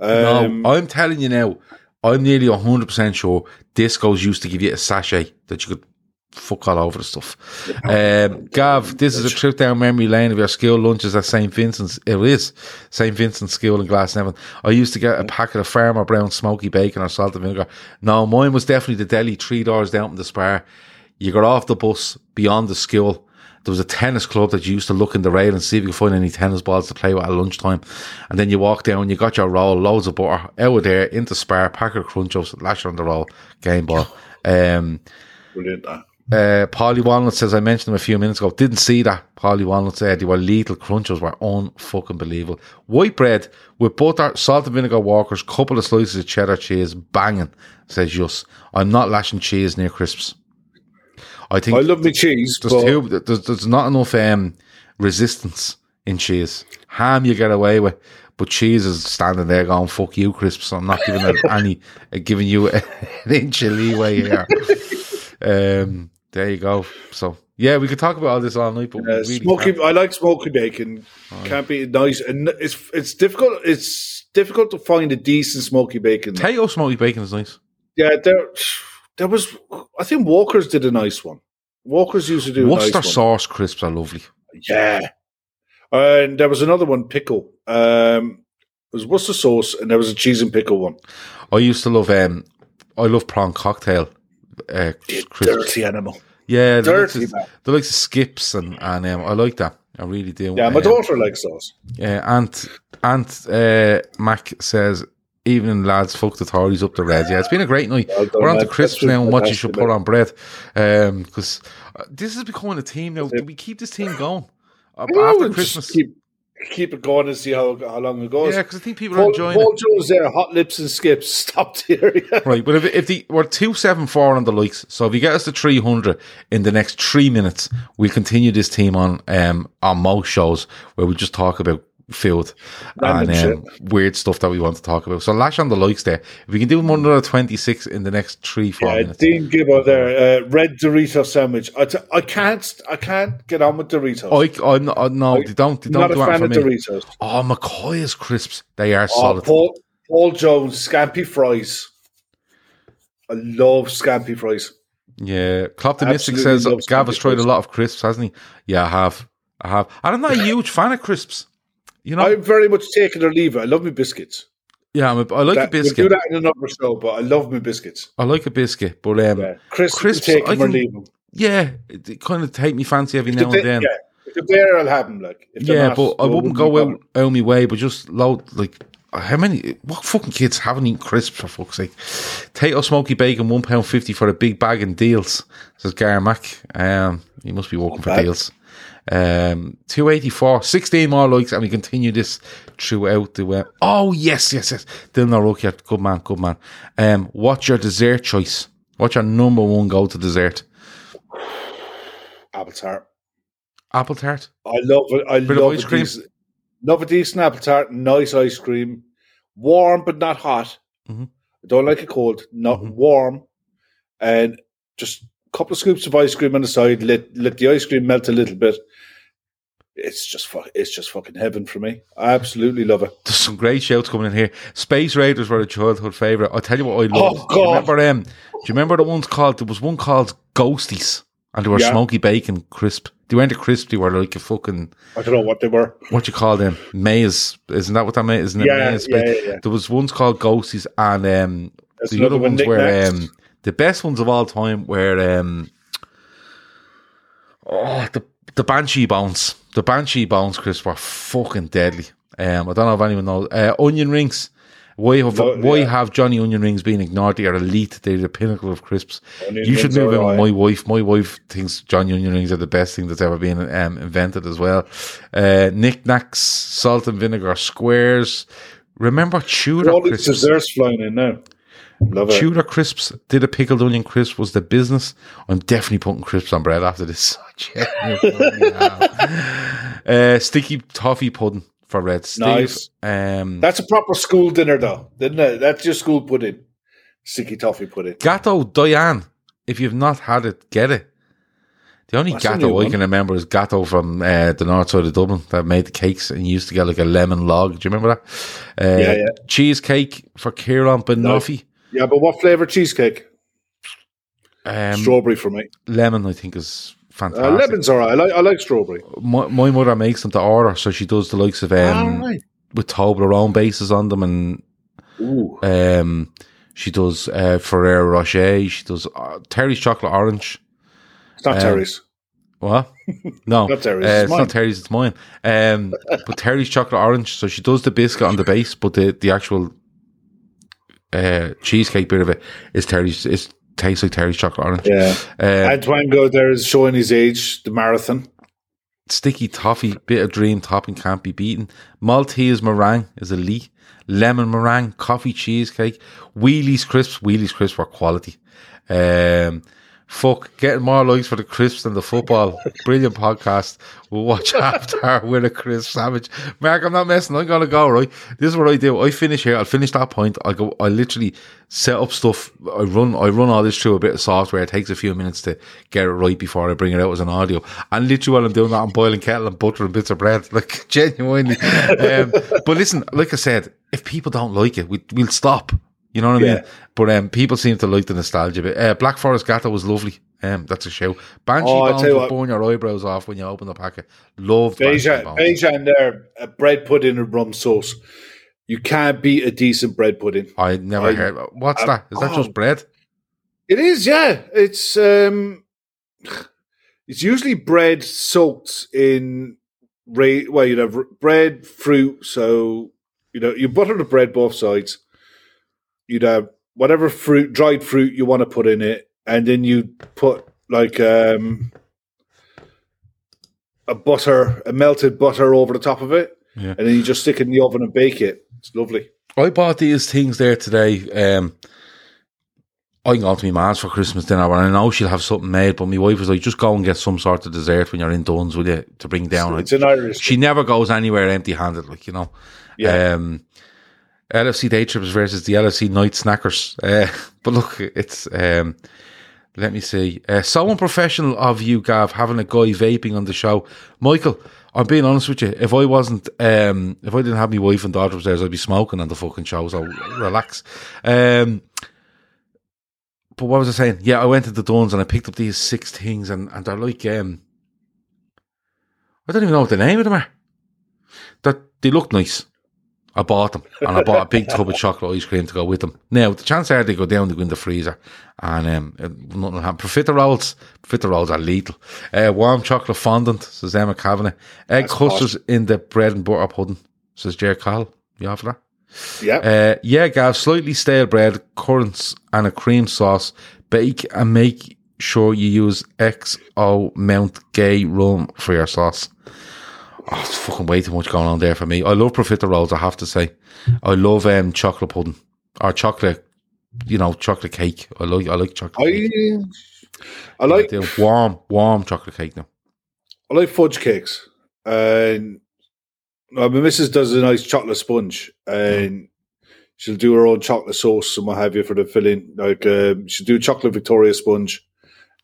Um, no, I'm telling you now, I'm nearly 100% sure Discos used to give you a sachet that you could fuck all over the stuff. Um, Gav, this is a trip down memory lane of your school lunches at St. Vincent's. It is St. Vincent's School in Glasnevin. I used to get a packet of Farmer Brown smoky bacon or salt and vinegar. No, mine was definitely the deli three doors down from the spar. You got off the bus beyond the school. There was a tennis club that you used to look in the rail and see if you could find any tennis balls to play with at lunchtime. And then you walk down, you got your roll, loads of butter, out of there, into spare, packet of crunchos, lash on the roll, game ball. Um, brilliant. that. uh, Polly Walnut says, I mentioned them a few minutes ago. Didn't see that. Polly Walnut said they were lethal crunchos, were unfucking believable. White bread with butter, salt and vinegar walkers, couple of slices of cheddar cheese, banging, says Yus. I'm not lashing cheese near crisps. I think I love my cheese, there's but too, there's, there's not enough um, resistance in cheese. Ham you get away with, but cheese is standing there going, fuck you, crisps. I'm not giving it any, uh, giving you an inch of leeway here. Um, there you go. So yeah, we could talk about all this all night, but Uh, really smoky, can't. I like smoky bacon. Can't be nice, and it's it's difficult. It's difficult to find a decent smoky bacon. Potato smoky bacon is nice. Yeah, there, there was. I think Walker's did a nice one. Walker's used to do Worcester nice one. sauce crisps are lovely. Yeah, and there was another one, pickle. Um, it was Worcester sauce, and there was a cheese and pickle one. I used to love um, I love prawn cocktail. Uh. Dirty animal. Yeah, the likes Dirty, the likes of skips and and um, I like that. I really do. Yeah, my Um, daughter likes those. Yeah, Aunt Aunt uh, Mac says evening lads, fuck the Tories up the Reds. Yeah, it's been a great night. Well done, We're on to crisps now and what you should put on bread. Um, because uh, this is becoming a team now. Do we keep this team going Uh, after Christmas? keep keep it going and see how how long it goes. Yeah, because I think people are Paul, enjoying Paul it. Jones there, hot lips and skips, stopped here. Yeah. Right, but if, if the we're two seven four on the likes, so if you get us to three hundred in the next three minutes, we'll continue this team on um on most shows where we just talk about field Random and um, weird stuff that we want to talk about. So lash on the likes there. If we can do one another twenty six in the next three four Yeah, minutes, Dean Gibbo there, uh, red Dorito sandwich. I, t- I can't, I can't get on with Doritos. I, I, I no, they don't, they don't not a do it fan for of me. Doritos. Oh, McCoy's crisps, they are Oh, solid. Paul, Paul Jones, scampi fries. I love scampi fries. Yeah, Klopp the Mystic says Gav has tried a lot of crisps, hasn't he? Yeah, I have. I have. And I'm not a huge fan of crisps. You know, I'm very much taking or leave it. I love my biscuits. yeah, I'm a, I like That- a We'll biscuit. do that in another show, but I love my biscuits. I like a biscuit, but um, Yeah. Crisps, Crisps, take them or leave them. yeah, it, kind of take me fancy every now and then. Yeah, if they're there, I'll have them. Like, if Yeah, not, but I wouldn't go out out my way. But just load like how many? What fucking kids haven't eaten crisps for fuck's sake? Tayto smoky bacon, one pound fifty for a big bag and deals. Says Garmac. Um, he must be working for bad. deals. Um, two eighty four, 16 more likes, and we continue this throughout the. Uh, oh yes, yes, yes. Dylan O'Rourke, good man, good man. Um, what's your dessert choice? What's your number one go to dessert? apple tart. Apple tart. I love it. I Bit love ice cream? decent- love a decent apple tart. Nice ice cream, warm but not hot. Mm-hmm. I don't like it cold. Not Mhm. warm, and just couple of scoops of ice cream on the side. Let let the ice cream melt a little bit. It's just fu- it's just fucking heaven for me. I absolutely love it. There's some great shouts coming in here. Space Raiders were a childhood favourite. I'll tell you what I love. Oh, God. Do you remember um, Do you remember the ones called? There was one called Ghosties, and they were Yeah. smoky bacon crisp. They weren't a crisp. They were like a fucking I don't know what they were. what you call them maze. Isn't that what that means? Isn't it Yeah, maze? yeah, yeah, yeah. There was ones called Ghosties, and um, That's the other one, ones were um, the best ones of all time were um, oh the the Banshee Bones. The Banshee Bones crisps were fucking deadly. Um, I don't know if anyone knows. Uh, onion rings. Why have No, why yeah. have Johnny Onion Rings been ignored? They are elite. They're the pinnacle of crisps. Onion you should rings move are in with my wife. My wife thinks Johnny Onion Rings are the best thing that's ever been um, invented as well. Uh, knickknacks, salt and vinegar squares. Remember Tudor All these crisps? desserts flying in now. Love it. Tudor crisps. Did a pickled onion crisp was the business. I'm definitely putting crisps on bread after this. uh, sticky toffee pudding for red. Steve, Nice. Um, That's a proper school dinner, though, isn't it? That's your school pudding. Sticky toffee pudding. Gatto Diane. If you've not had it, get it. The only That's Gatto I one. can remember is Gatto from uh, the north side of Dublin that made the cakes and used to get like a lemon log. Do you remember that? Uh, Yeah, yeah. Cheesecake for Kieran Banoffee. Yeah, but what flavour cheesecake? Um, strawberry for me. lemon, I think, is fantastic. Uh, lemon's all right. I like, I like strawberry. my, my mother makes them to order, so she does the likes of um, right. with Toblerone bases on them, and Ooh. um, she does uh, Ferrero Rocher. She does uh, Terry's chocolate orange. It's not um, Terry's. What? No, Not Terry's, Uh, it's not Terry's. It's mine. Um, but Terry's chocolate orange. So she does the biscuit on the base, but the the actual uh, cheesecake bit of it is Terry's. It tastes like Terry's chocolate orange. Yeah. Uh, Antoine go there is showing his age, the marathon. sticky toffee, bit of dream topping can't be beaten. Maltese meringue is elite. Lemon meringue, coffee cheesecake, Wheelies crisps. Wheelies crisps were quality. Um, Fuck, getting more likes for the crisps than the football. Brilliant podcast. We'll watch after with a crisp sandwich. Mark, I'm not messing. I'm gonna go right. This is what I do. I finish here. I'll finish that point. I go. I literally set up stuff. I run. I run all this through a bit of software. It takes a few minutes to get it right before I bring it out as an audio. And literally while I'm doing that, I'm boiling kettle and butter and bits of bread. Like genuinely. um, but listen, like I said, if people don't like it, we, we'll stop. You know what I Yeah. mean? But um, people seem to like the nostalgia bit. Uh, Black Forest Gato was lovely. Um, that's a show. Banshee Oh, Bones you will burn your eyebrows off when you open the packet. Love Banshee Beja, Bones. Beja and their uh, bread pudding and rum sauce. You can't beat a decent bread pudding. I never I- heard. What's I- that? Is that oh. just bread? It is, yeah. It's um, it's usually bread soaked in well, you'd have bread, fruit. So you know, you butter the bread both sides. You'd have whatever fruit, dried fruit you want to put in it, and then you put like um, a butter, a melted butter over the top of it, Yeah. and then you just stick it in the oven and bake it. It's lovely. I bought these things there today. Um, I can go to my mom's for Christmas dinner, and I know she'll have something made. But my wife was like, "Just go and get some sort of dessert when you're in Dunnes, will you, to bring down?" It's an Irish. she never goes anywhere empty-handed, like you know. Yeah. Um, LFC day trips versus the LFC night snackers. Uh, but look, it's um, let me see. Uh, so unprofessional of you, Gav, having a guy vaping on the show. Michael, I'm being honest with you. If I wasn't, um, if I didn't have my wife and daughter upstairs, I'd be smoking on the fucking show. So relax. Um, but what was I saying? Yeah, I went to the Dunnes and I picked up these six things, and, and they're like, um, I don't even know what the name of them are. That they look nice. I bought them, and I bought a big tub of chocolate ice cream to go with them. Now, the chance are they go down, they go in the freezer, and um, nothing will happen. Profiteroles, profiteroles are lethal. Uh, warm chocolate fondant, says Emma Kavanagh. Egg That's custards in the bread and butter pudding, says Jer Call. You offer that? yeah. Uh, yeah, Gav, slightly stale bread, currants, and a cream sauce. Bake and make sure you use XO Mount Gay rum for your sauce. Oh, it's fucking way too much going on there for me. I love profiteroles, I have to say. I love um, chocolate pudding or chocolate, you know, chocolate cake. I like I like chocolate cake. I, I like I do. warm, warm chocolate cake now. I like fudge cakes, and uh, my missus does a nice chocolate sponge, and she'll do her own chocolate sauce and what have you for the filling. Like um, she'll do a chocolate Victoria sponge,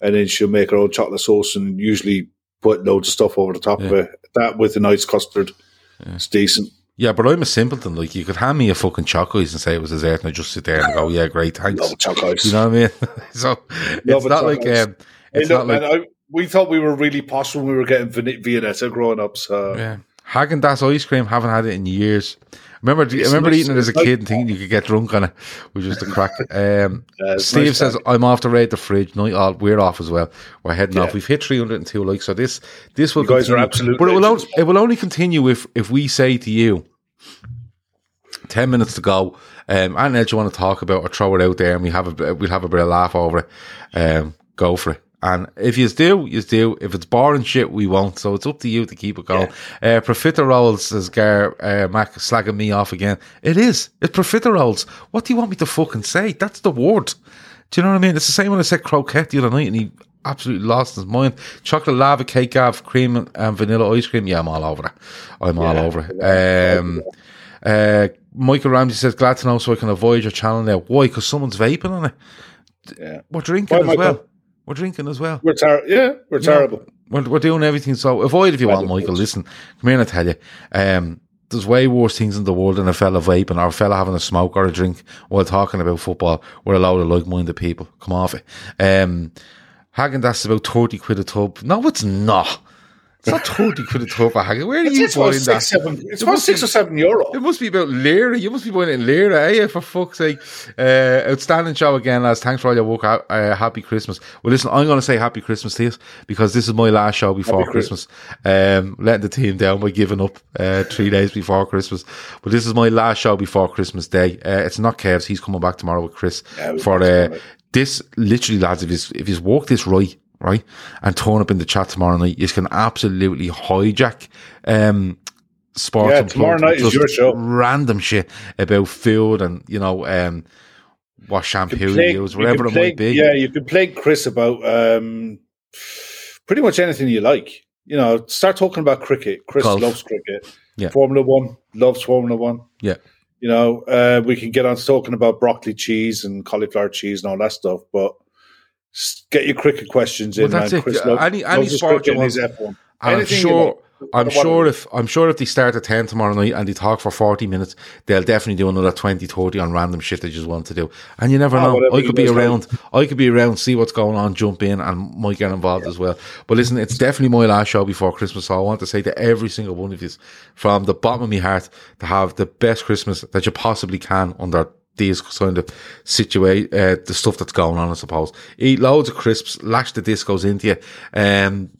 and then she'll make her own chocolate sauce, and usually put loads of stuff over the top of it. That with a nice custard, it's decent. Yeah, but I'm a simpleton. Like you could hand me a fucking chocolates and say it was dessert, and I just sit there and go, "Yeah, great, thanks." Love. You know what I mean? so it's Love not like um, Hey, it's look, not like man, I, we thought we were really posh when we were getting Viennetta growing up. So yeah. Haagen Dazs ice cream. Haven't had it in years. Remember, I It's remember nice- eating it as a it's like- kid and thinking you could get drunk on it, which was the crack. Um, Yeah, Steve nice says. I'm off to raid the fridge. Night all we're off as well. We're heading Yeah. off. We've hit 302 likes, so this this will You guys are continue. absolute But it will only, it will only continue if if we say to you. 10 minutes to go. Um, anything else you want to talk about or throw it out there and we have a we'll have a bit of laugh over it. Um, go for it. And if you do, you do. If it's boring shit, we won't. So it's up to you to keep it going. Uh, profiteroles, says Gar, uh, Mac, slagging me off again. It is. It's profiteroles. What do you want me to fucking say? That's the word. Do you know what I mean? It's the same when I said croquette the other night and he absolutely lost his mind. Chocolate lava cake, Gav, cream and, and vanilla ice cream. Yeah, I'm all over it. I'm all over it. Um, uh, Michael Ramsey says, glad to know so I can avoid your channel now. Why? Because someone's vaping on it. yeah, We're drinking as Michael? well. We're drinking as well. we're ter- yeah, we're terrible. We're, we're doing everything. So avoid if you want, Michael. Listen, come here and I tell you. Um, there's way worse things in the world than a fella vaping or a fella having a smoke or a drink while talking about football. We're a load of like-minded people. Come off it. Um, Hagen, that's about 30 quid a tub. No, it's not. It's not 30 quid a tub for Hagen. Where are you It's about buying that? seven. It's It about six be- or seven euro. It must be about Lira. You must be buying it in Lira, eh? For fuck's sake. Uh, outstanding show again, lads. Thanks for all your work. Uh, happy Christmas. Well, listen, I'm going to say happy Christmas to you because this is my last show before Happy Christmas. Um, letting the team down by giving up uh, three days before Christmas. But this is my last show before Christmas Day. Uh, it's not Kev's. He's coming back tomorrow with Chris Yeah, for uh, this. Literally, lads, if he's, if he's worked this right, right, and turn up in the chat tomorrow night, you can absolutely hijack. Um, sports Yeah, tomorrow night is your show. random shit about food and you know um what shampoo you use, you whatever can it might be. Yeah, you can play Chris about um, pretty much anything you like. You know, start talking about cricket. Chris Golf. loves cricket. Yeah. Formula One loves Formula One. Yeah. You know, uh, we can get on to talking about broccoli cheese and cauliflower cheese and all that stuff, but get your cricket questions in. Well, that's man. it. Chris lo- any- any sport you want. F1. And I'm sure. I'm sure if I'm sure if they start at ten tomorrow night and they talk for forty minutes, they'll definitely do another 20, 30 on random shit they just want to do. And you never Ah, know. I could be around. I could be around, see what's going on, jump in, and might get involved as well. But listen, it's definitely my last show before Christmas, so I want to say to every single one of you, from the bottom of my heart, to have the best Christmas that you possibly can under these kind of situate uh, the stuff that's going on. I suppose eat loads of crisps, lash the discos into you. Um,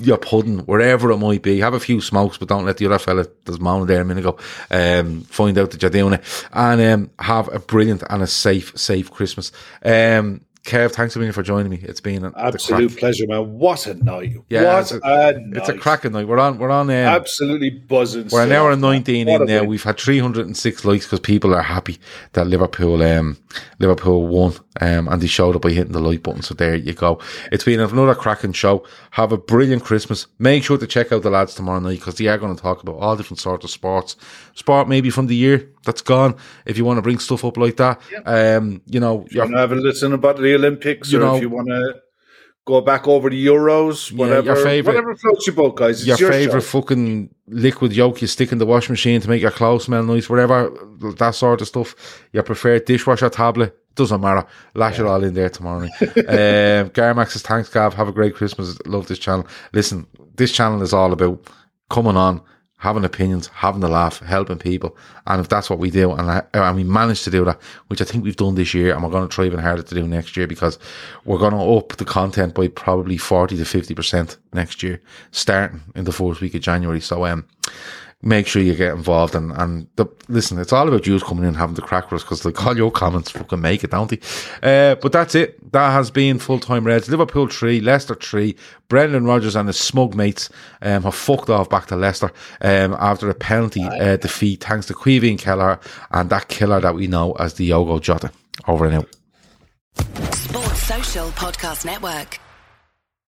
your pudding, wherever it might be. Have a few smokes, but don't let the other fella that's moaning there a minute ago um, find out that you're doing it. And um, have a brilliant and a safe, safe Christmas. Um, Kev, thanks a million for joining me. It's been an Absolute pleasure, man. What a night. Yeah, what it's a- a, night. It's a cracking night. We're on. We're on. Um, Absolutely buzzing. we're an hour and nineteen What in now. We've had three hundred and six likes because people are happy that Liverpool, um, Liverpool won, um, and they showed up by hitting the like button. So there you go. It's been another cracking show. Have a brilliant Christmas. Make sure to check out the lads tomorrow night because they are going to talk about all different sorts of sports, sport maybe from the year that's gone. If you want to bring stuff up like that, um, you know, you have a listen about the Olympics, You or know- if you want to go back over the Euros, Yeah, whatever, your favourite- whatever floats your boat, guys. Your, your, favorite show. fucking liquid yolk you stick in the washing machine to make your clothes smell nice, whatever that sort of stuff. Your preferred dishwasher tablet doesn't matter. Lash it all in there tomorrow um, Garmax says thanks, Gav. Have a great Christmas. Love this channel. Listen, this channel is all about coming on. Having opinions, having a laugh, helping people, and if that's what we do, and, I, and we managed to do that, which I think we've done this year, and we're going to try even harder to do next year because we're going to up the content by probably forty to fifty percent next year, starting in the fourth week of January. So, um, make sure you get involved and and the, listen. It's all about you coming in and having the crack with us because like all your comments fucking make it, don't they? Uh, but that's it. That has been full time Reds. Liverpool three, Leicester three. Brendan Rodgers and his smug mates um, have fucked off back to Leicester um, after a penalty uh, defeat thanks to Caoimhín and Kelleher and that killer that we know as Diogo Jota. Over and out. Sports Social Podcast Network.